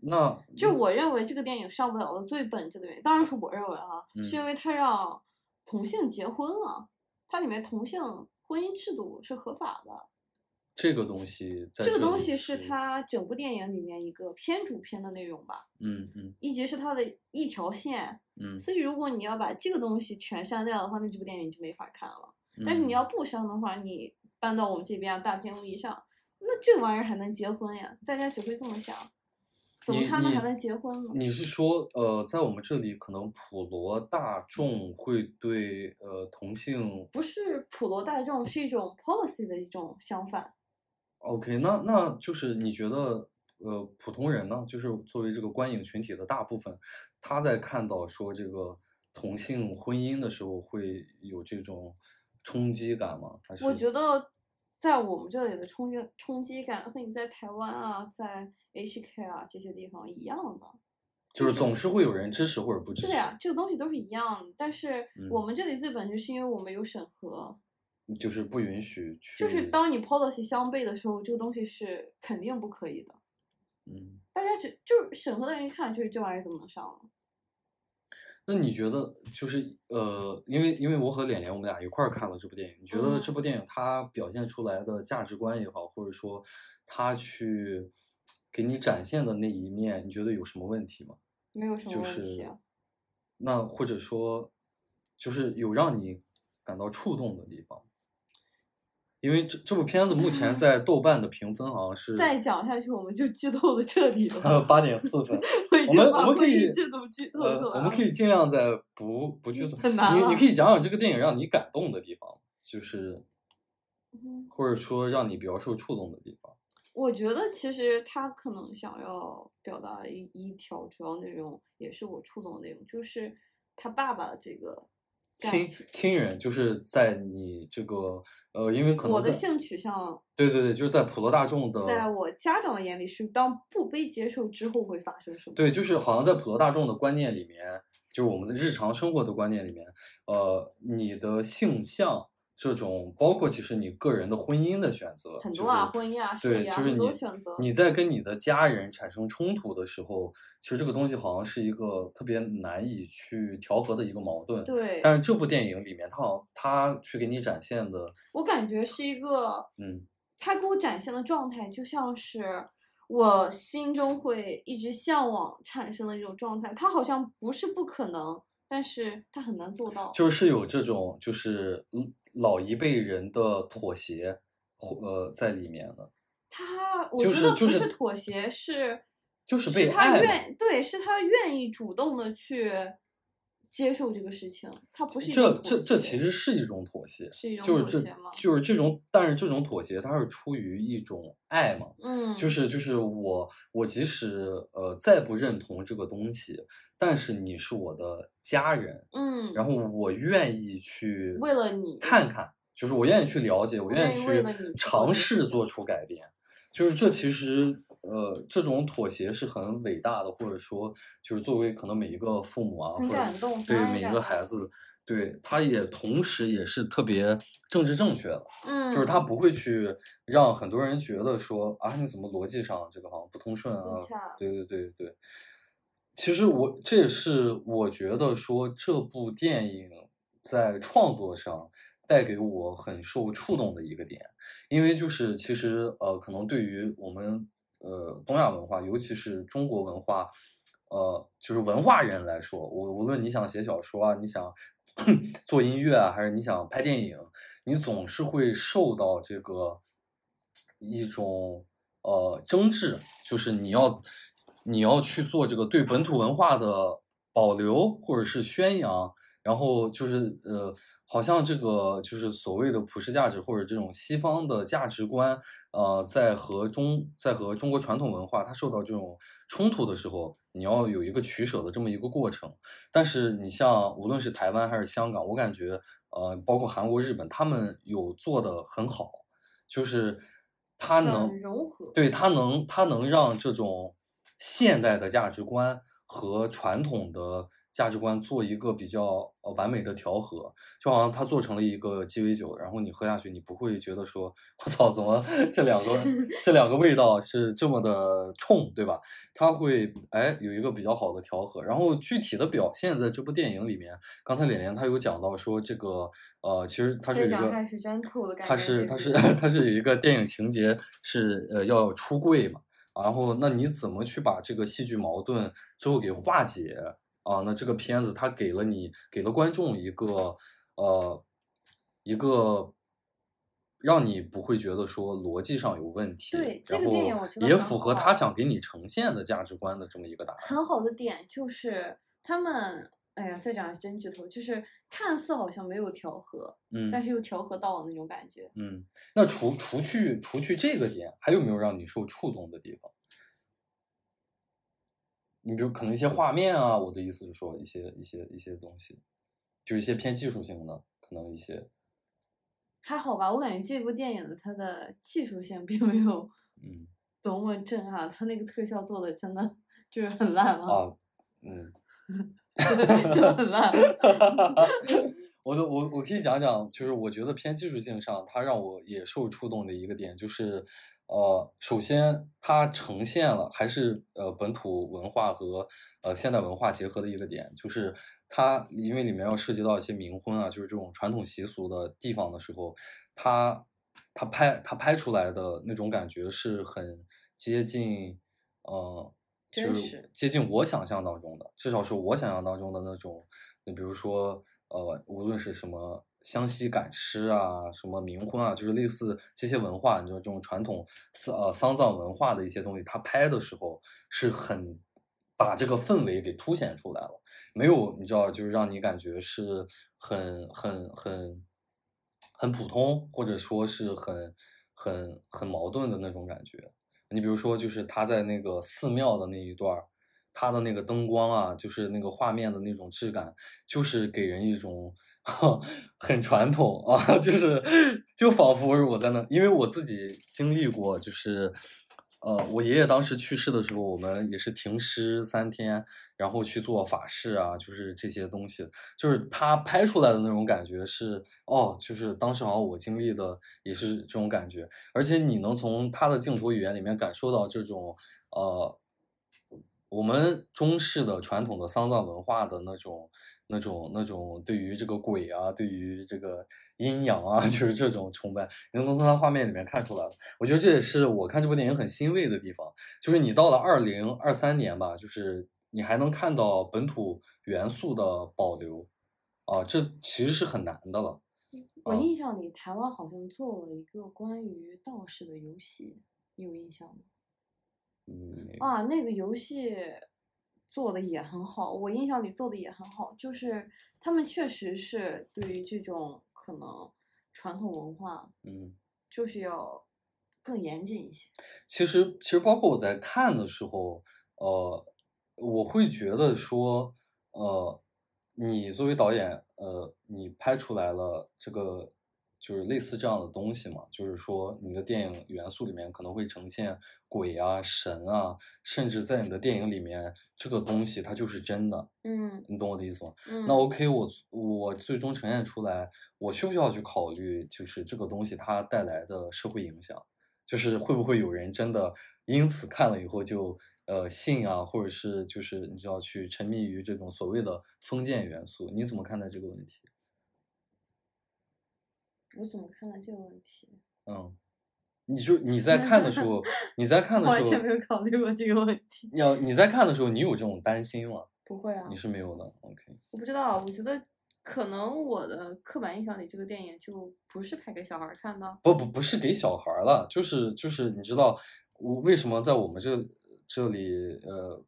那就我认为这个电影上不了的最本质的原因，当然是我认为啊，嗯是因为他让同性结婚了，它里面同性婚姻制度是合法的。这个东西在这个东西是是它整部电影里面一个偏主片的内容吧，嗯嗯一直是它的一条线。嗯，所以如果你要把这个东西全删掉的话，那这部电影就没法看了。但是你要嗯不删的话，你搬到我们这边啊大屏幕一上，那这玩意儿还能结婚呀？大家只会这么想，怎么他们还能结婚呢？你是说，呃，在我们这里，可能普罗大众会对呃同性不是普罗大众，是一种 policy 的一种相反。，OK，那那就是你觉得，呃，普通人呢，就是作为这个观影群体的大部分，他在看到说这个同性婚姻的时候，会有这种冲击感吗？还是我觉得在我们这里的冲击冲击感和你在台湾啊，在 HK 啊这些地方一样的。就是总是会有人支持或者不支持？对呀、这个东西都是一样的，但是我嗯们这里最本质是因为我们有审核，就是不允许去，就是当你 policy 相悖的时候，这个东西是肯定不可以的。嗯。大家只就是审核的人一看，就是这玩意儿怎么能上呢？那你觉得就是呃，因为因为我和脸脸我们俩一块儿看了这部电影，你觉得嗯这部电影它表现出来的价值观也好，或者说它去给你展现的那一面，你觉得有什么问题吗？没有什么问题啊。那或者说，就是有让你感到触动的地方。因为这这部片子目前在豆瓣的评分好像是再讲下去，我们就剧透的彻底了。呃八点四分。[LAUGHS] 我们我们可以姻制度剧透呃出来，我们可以尽量在不不剧透。很难啊你你可以讲讲这个电影让你感动的地方，就是嗯或者说让你比较受触动的地方。我觉得其实他可能想要表达一一条主要内容，也是我触动的内容，就是他爸爸这个感亲亲人就是在你这个呃，因为可能我的性取向，对对对，就是在普罗大众的在我家长的眼里是当不被接受之后会发生什么。对，就是好像在普罗大众的观念里面，就是我们的日常生活的观念里面，呃，你的性向这种，包括其实你个人的婚姻的选择，很多啊，是婚姻啊，事对，就是你很多选择。你在跟你的家人产生冲突的时候，其实这个东西好像是一个特别难以去调和的一个矛盾。对，但是这部电影里面，它好像它去给你展现的，我感觉是一个，嗯，他给我展现的状态，就像是我心中会一直向往产生的一种状态。他好像不是不可能，但是他很难做到。就是有这种就是老一辈人的妥协，或呃在里面的，他，我觉得不是就是是妥协，是就是被他愿对，是他愿意主动的去接受这个事情，它不是这这这其实是一种妥协，是一种就是这妥协吗？就是这种，但是这种妥协它是出于一种爱嘛，嗯，就是就是我我即使呃再不认同这个东西，但是你是我的家人，嗯，然后我愿意去为了你看看，就是我愿意去了解，我我愿意去尝试做出改变，就是这其实呃这种妥协是很伟大的，或者说就是作为可能每一个父母啊，或者对每一个孩子，对他也同时也是特别政治正确的。嗯，就是他不会去让很多人觉得说啊，你怎么逻辑上这个好像不通顺啊？对对对对。其实我这也是我觉得说这部电影在创作上带给我很受触动的一个点，因为就是其实呃，可能对于我们呃东亚文化，尤其是中国文化，呃，就是文化人来说，我无论你想写小说啊，你想 [CLEARS THROAT] 做音乐啊，还是你想拍电影，你总是会受到这个一种呃争执，就是你要你要去做这个对本土文化的保留或者是宣扬，然后就是呃，好像这个就是所谓的普世价值或者这种西方的价值观，呃，在和中在和中国传统文化它受到这种冲突的时候，你要有一个取舍的这么一个过程。但是你像无论是台湾还是香港，我感觉呃，包括韩国、日本，他们有做的很好，就是它能融合。对，它能它能让这种现代的价值观和传统的价值观做一个比较呃完美的调和，就好像它做成了一个鸡尾酒，然后你喝下去，你不会觉得说我操，怎么 [LAUGHS] 这两个这两个味道是这么的冲，对吧？它会哎有一个比较好的调和，然后具体的表现在这部电影里面，刚才脸脸他有讲到说这个呃，其实它是一个它是它是 [LAUGHS] 它是有一个电影情节是呃要出柜嘛，然后那你怎么去把这个戏剧矛盾最后给化解啊？那这个片子它给了你给了观众一个呃一个。让你不会觉得说逻辑上有问题，对这然个电影后我觉得也符合他想给你呈现的价值观的这么一个答案。很好的点就是他们，哎呀，再讲是真剧透，就是看似好像没有调和，嗯，但是又调和到了那种感觉。嗯，那除除去除去这个点，还有没有让你受触动的地方？你比如可能一些画面啊，我的意思是说一些一些一些东西，就一些偏技术性的，可能一些。还好吧，我感觉这部电影的它的技术性并没有嗯。[LAUGHS] 多么震撼，它那个特效做的真的 [LAUGHS] 就是很烂了，啊嗯，[LAUGHS] 真的很烂。[LAUGHS] 我的我我可以讲讲，就是我觉得偏技术性上，它让我也受触动的一个点，就是呃，首先它呈现了还是呃本土文化和呃现代文化结合的一个点，就是它因为里面要涉及到一些冥婚啊，就是这种传统习俗的地方的时候，它它拍它拍出来的那种感觉是很接近呃。就是接近我想象当中的，至少是我想象当中的那种，你比如说，呃，无论是什么湘西赶尸啊，什么冥婚啊，就是类似这些文化，你知道这种传统丧呃丧葬文化的一些东西，他拍的时候是很把这个氛围给凸显出来了，没有你知道，就是让你感觉是很很很很普通，或者说是很很很矛盾的那种感觉。你比如说，就是他在那个寺庙的那一段儿，他的那个灯光啊，就是那个画面的那种质感，就是给人一种 [LAUGHS] 很传统啊，[LAUGHS] 就是就仿佛是我在那，因为我自己经历过，就是呃，我爷爷当时去世的时候，我们也是停尸三天，然后去做法事啊，就是这些东西，就是他拍出来的那种感觉是，哦，就是当时好像我经历的也是这种感觉，而且你能从他的镜头语言里面感受到这种呃，我们中式的传统的丧葬文化的那种、那种、那种对于这个鬼啊，对于这个阴阳啊，[LAUGHS] 就是这种崇拜，你能从他画面里面看出来了。我觉得这也是我看这部电影很欣慰的地方，就是你到了二零二三年吧，就是你还能看到本土元素的保留，啊，这其实是很难的了。我嗯印象里，台湾好像做了一个关于道士的游戏，你有印象吗？嗯，啊，那个游戏做的也很好，我印象里做的也很好，就是他们确实是对于这种可能传统文化，嗯。就是要更严谨一些。其实，其实包括我在看的时候，呃，我会觉得说，呃，你作为导演，呃，你拍出来了这个就是类似这样的东西嘛，就是说你的电影元素里面可能会呈现鬼啊、神啊，甚至在你的电影里面，这个东西它就是真的，嗯你懂我的意思吗？嗯，那 OK，我我最终呈现出来，我需不需要去考虑，就是这个东西它带来的社会影响，就是会不会有人真的因此看了以后就呃信啊，或者是就是你知道去沉迷于这种所谓的封建元素？你怎么看待这个问题？我怎么看待这个问题？嗯，你说你在看的时候，[LAUGHS] 你在看的时候完全，没有考虑过这个问题。你要你在看的时候，你有这种担心吗？不会啊你，是没有的，OK。我不知道，我觉得可能我的刻板印象里，这个电影就不是拍给小孩看的。不不不是给小孩儿了，就是就是你知道我为什么在我们这这里呃，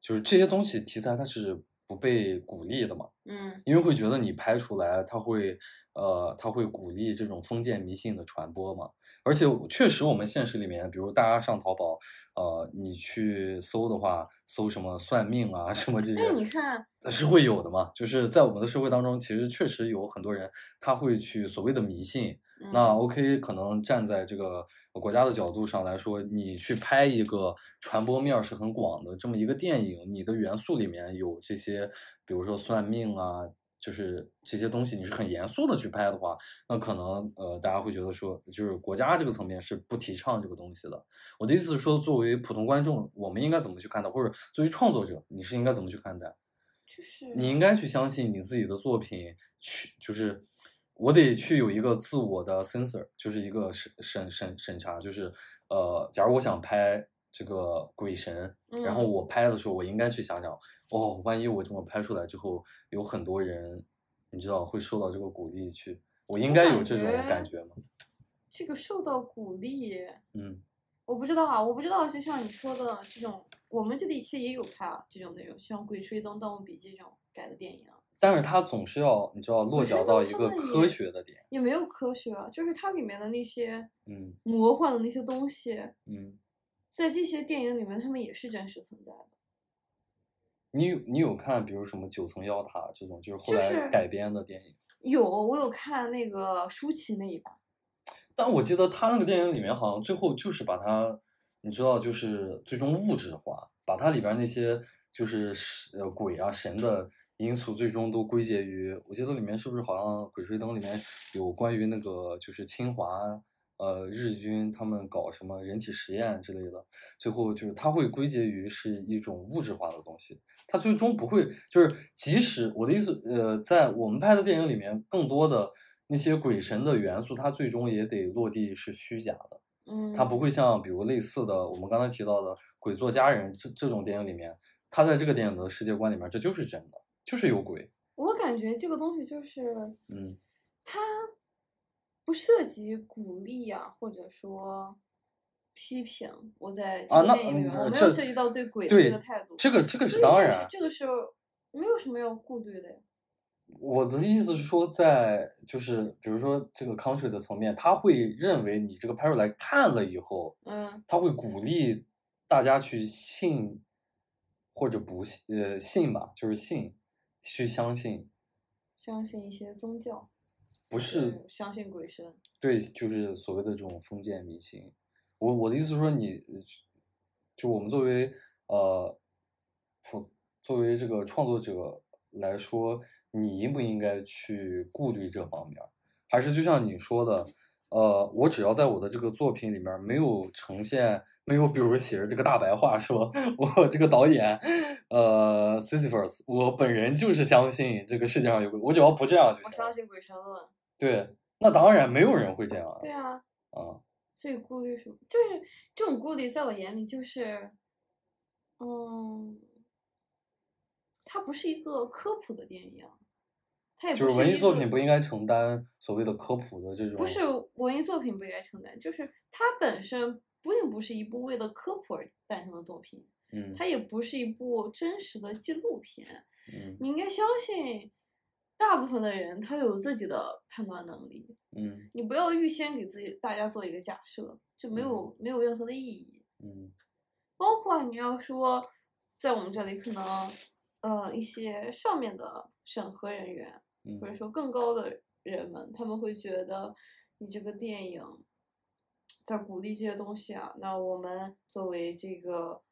就是这些东西题材它是不被鼓励的嘛，嗯因为会觉得你拍出来，他会呃，他会鼓励这种封建迷信的传播嘛。而且确实，我们现实里面，比如大家上淘宝，呃，你去搜的话，搜什么算命啊，什么这些，但你看，是会有的嘛。就是在我们的社会当中，其实确实有很多人他会去所谓的迷信。那嗯 OK，可能站在这个国家的角度上来说，你去拍一个传播面儿是很广的这么一个电影，你的元素里面有这些，比如说算命啊，就是这些东西，你是很严肃的去拍的话，那可能呃大家会觉得说，就是国家这个层面是不提倡这个东西的。我的意思是说，作为普通观众，我们应该怎么去看待，或者作为创作者，你是应该怎么去看待？就是你应该去相信你自己的作品，去就是我得去有一个自我的 sensor，就是一个审审审审查，就是呃，假如我想拍这个鬼神，然后嗯我拍的时候，我应该去想想，哦，万一我这么拍出来之后，有很多人，你知道会受到这个鼓励去，我应该有这种感觉吗？这个受到鼓励，嗯我不知道啊，我不知道就像你说的这种，我们这里其实也有拍啊这种内容，像《鬼吹灯》《盗墓笔记》这种改的电影啊，但是它总是要你知道落脚到一个科学的点，也没有科学啊，就是它里面的那些嗯魔幻的那些东西，嗯，在这些电影里面，他们也是真实存在的。你有你有看比如什么九层妖塔这种，就是后来改编的电影？有，我有看那个舒淇那一版，但我记得他那个电影里面好像最后就是把它，你知道，就是最终物质化，把它里边那些就是神呃鬼啊神的因素最终都归结于，我记得里面是不是好像《鬼吹灯》里面有关于那个就是侵华呃日军他们搞什么人体实验之类的，最后就是它会归结于是一种物质化的东西，它最终不会就是即使我的意思呃在我们拍的电影里面更多的。那些鬼神的元素，它最终也得落地是虚假的，嗯，它不会像比如类似的我们刚才提到的《鬼作家人》这这种电影里面，它在这个电影的世界观里面，这就是真的，就是有鬼。我感觉这个东西就是，嗯它不涉及鼓励呀、或者说批评。我在电影里面，我没有涉及到对鬼的对这个态度。这个这个是当然，这个是没有什么要顾虑的呀。我的意思是说在，就是比如说这个 country 的层面，他会认为你这个拍出来看了以后，嗯他会鼓励大家去信或者不信，呃，信吧，就是信，去相信，相信一些宗教，不是嗯相信鬼神。对，就是所谓的这种封建迷信。我我的意思是说你，就我们作为呃，普作为这个创作者来说，你应不应该去顾虑这方面？还是就像你说的，呃，我只要在我的这个作品里面没有呈现，没有比如写着这个大白话说，[LAUGHS] 我这个导演，呃，Sisyphus，我本人就是相信这个世界上有鬼，我只要不这样就行了。我相信鬼神论。对，那当然没有人会这样啊。对啊，啊，所以顾虑什么？就是这种顾虑，在我眼里就是，嗯，它不是一个科普的电影，它也不就是文艺作品不应该承担所谓的科普的这种。不是文艺作品不应该承担，就是它本身并不是一部为了科普而诞生的作品，嗯它也不是一部真实的纪录片。嗯你应该相信，大部分的人他有自己的判断能力，嗯你不要预先给自己大家做一个假设，就没有没有任何的意义。嗯包括你要说，在我们这里可能，呃，一些上面的审核人员，或者嗯说更高的人们，他们会觉得你这个电影在鼓励这些东西啊，那我们作为这个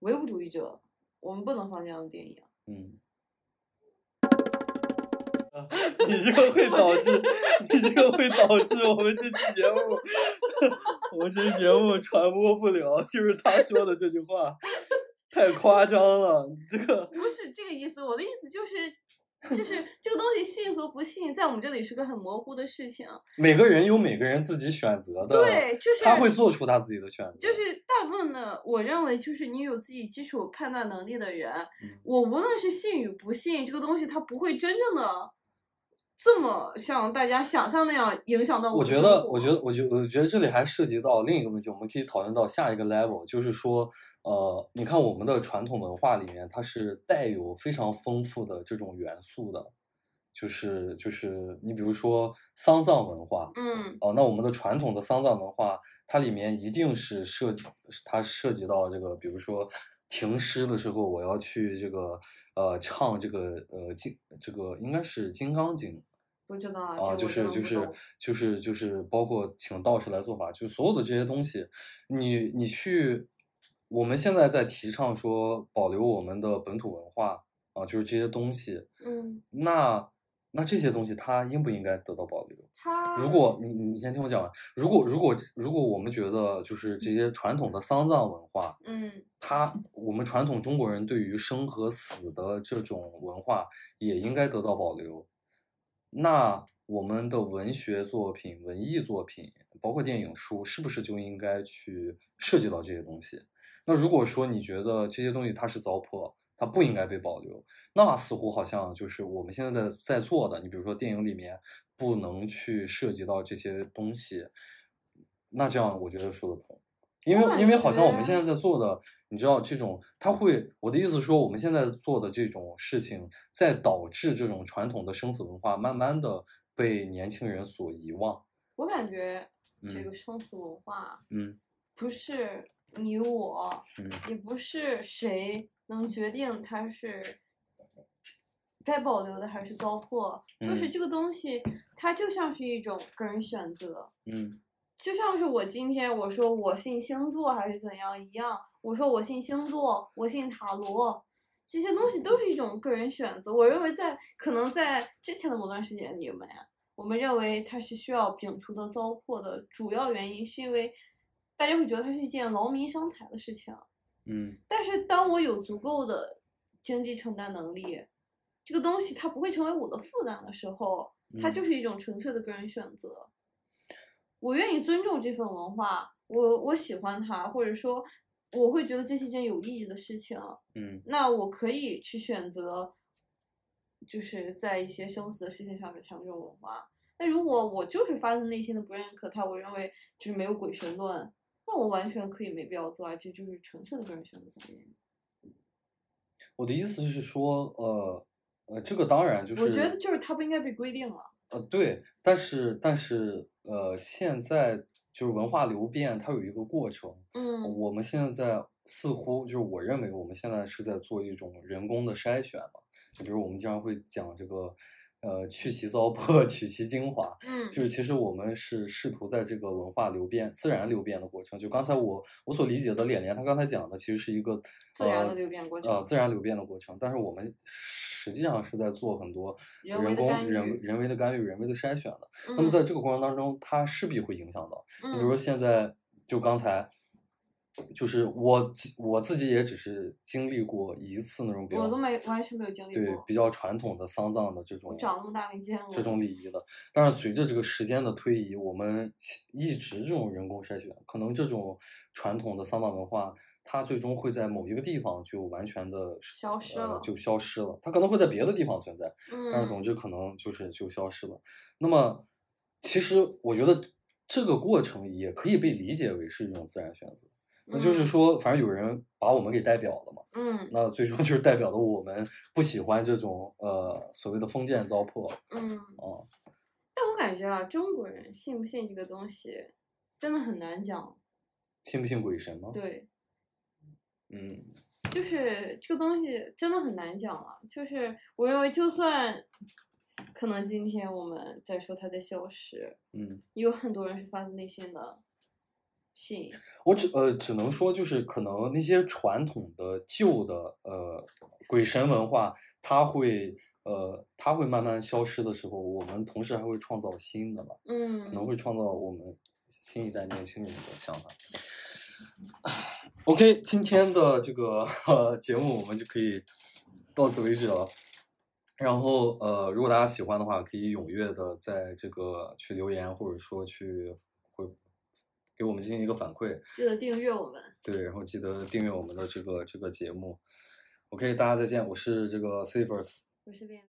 唯物主义者，我们不能放这样的电影。嗯。[LAUGHS] 你这个会导致，你这个会导致我们这期节目，[LAUGHS] 我们这期节目传播不了。就是他说的这句话，太夸张了。这个，不是这个意思，我的意思就是，就是这个东西信和不信，在我们这里是个很模糊的事情。每个人有每个人自己选择的，对，就是他会做出他自己的选择。就是大部分的，我认为就是你有自己基础判断能力的人，嗯我无论是信与不信，这个东西它不会真正的这么像大家想象那样影响到我觉的生活得我觉得我觉我觉得这里还涉及到另一个问题，我们可以讨论到下一个 level，就是说，呃，你看我们的传统文化里面，它是带有非常丰富的这种元素的，就是就是你比如说丧葬文化，嗯。哦，那我们的传统的丧葬文化，它里面一定是涉及，它涉及到这个，比如说停尸的时候，我要去这个呃唱这个呃金这个应该是《金刚经》不知道啊，啊，就是就是就是就是包括请道士来做法，就所有的这些东西，你你去，我们现在在提倡说保留我们的本土文化啊，就是这些东西，嗯，那那这些东西它应不应该得到保留？它如果你你先听我讲完，如果如果如果我们觉得就是这些传统的丧葬文化，嗯。它我们传统中国人对于生和死的这种文化也应该得到保留，那我们的文学作品、文艺作品，包括电影、书，是不是就应该去涉及到这些东西？那如果说你觉得这些东西它是糟粕，它不应该被保留，那似乎好像就是我们现在在在做的，你比如说电影里面不能去涉及到这些东西，那这样我觉得说得通，因为因为好像我们现在在做的，你知道这种，它会，我的意思说，我们现在做的这种事情，在导致这种传统的生死文化慢慢的被年轻人所遗忘。我感觉这嗯。个生死文化嗯。不是你我，嗯。也不是谁能决定它是该保留的还是糟粕，就是嗯。这个东西，它就像是一种个人选择，嗯就像是我今天我说我信星座还是怎样一样，我说我信星座，我信塔罗，这些东西都是一种个人选择。我认为在可能在之前的某段时间里面，我们认为它是需要摒除的糟粕的主要原因，是因为大家会觉得它是一件劳民伤财的事情。嗯但是当我有足够的经济承担能力，这个东西它不会成为我的负担的时候，它嗯就是一种纯粹的个人选择。我愿意尊重这份文化，我我喜欢它，或者说我会觉得这是一件有意义的事情。嗯那我可以去选择，就是在一些生死的事情上面强这种文化。那如果我就是发自内心的不认可它，我认为就是没有鬼神论，那我完全可以没必要做啊，这就是纯粹的个人选择。我的意思是说，呃呃，这个当然就是，我觉得就是它不应该被规定了。呃，对，但是但是呃，现在就是文化流变，它有一个过程。嗯我们现在在似乎就是我认为我们现在是在做一种人工的筛选嘛，就比如我们经常会讲这个，呃，去其糟粕，[LAUGHS] 取其精华。嗯就是其实我们是试图在这个文化流变、自然流变的过程。就刚才我我所理解的脸脸，他刚才讲的其实是一个自然的呃流变过呃自然流变的过程，但是我们实际上是在做很多人工人人为的干预、人为的筛选的。嗯那么在这个过程当中，它势必会影响到。你比如说嗯现在，就刚才，就是我自我自己也只是经历过一次那种比较我都没完全没有经历过对比较传统的丧葬的这种我长那么大没见过这种礼仪的。但是随着这个时间的推移，我们一直这种人工筛选，可能这种传统的丧葬文化，它最终会在某一个地方就完全的消失了呃就消失了。它可能会在别的地方存在，但是总嗯之可能就是就消失了。那么，其实我觉得这个过程也可以被理解为是一种自然选择。那就是嗯说，反正有人把我们给代表了嘛，嗯那最终就是代表了我们不喜欢这种呃所谓的封建糟粕嗯。啊。但我感觉啊，中国人信不信这个东西，真的很难讲。信不信鬼神吗？对，嗯就是这个东西真的很难讲了。就是我认为，就算可能今天我们在说它在消失，嗯，也有很多人是发自内心的信。我只呃只能说，就是可能那些传统的旧的呃鬼神文化，它会呃它会慢慢消失的时候，我们同时还会创造新的吧。可能嗯，会创造我们新一代年轻人的想法。OK，今天的这个呃 [LAUGHS] 节目我们就可以到此为止了。然后呃，如果大家喜欢的话，可以踊跃的在这个去留言，或者说去会给我们进行一个反馈。记得订阅我们。对，然后记得订阅我们的这个这个节目。OK，大家再见，我是这个 Savers。我是恋。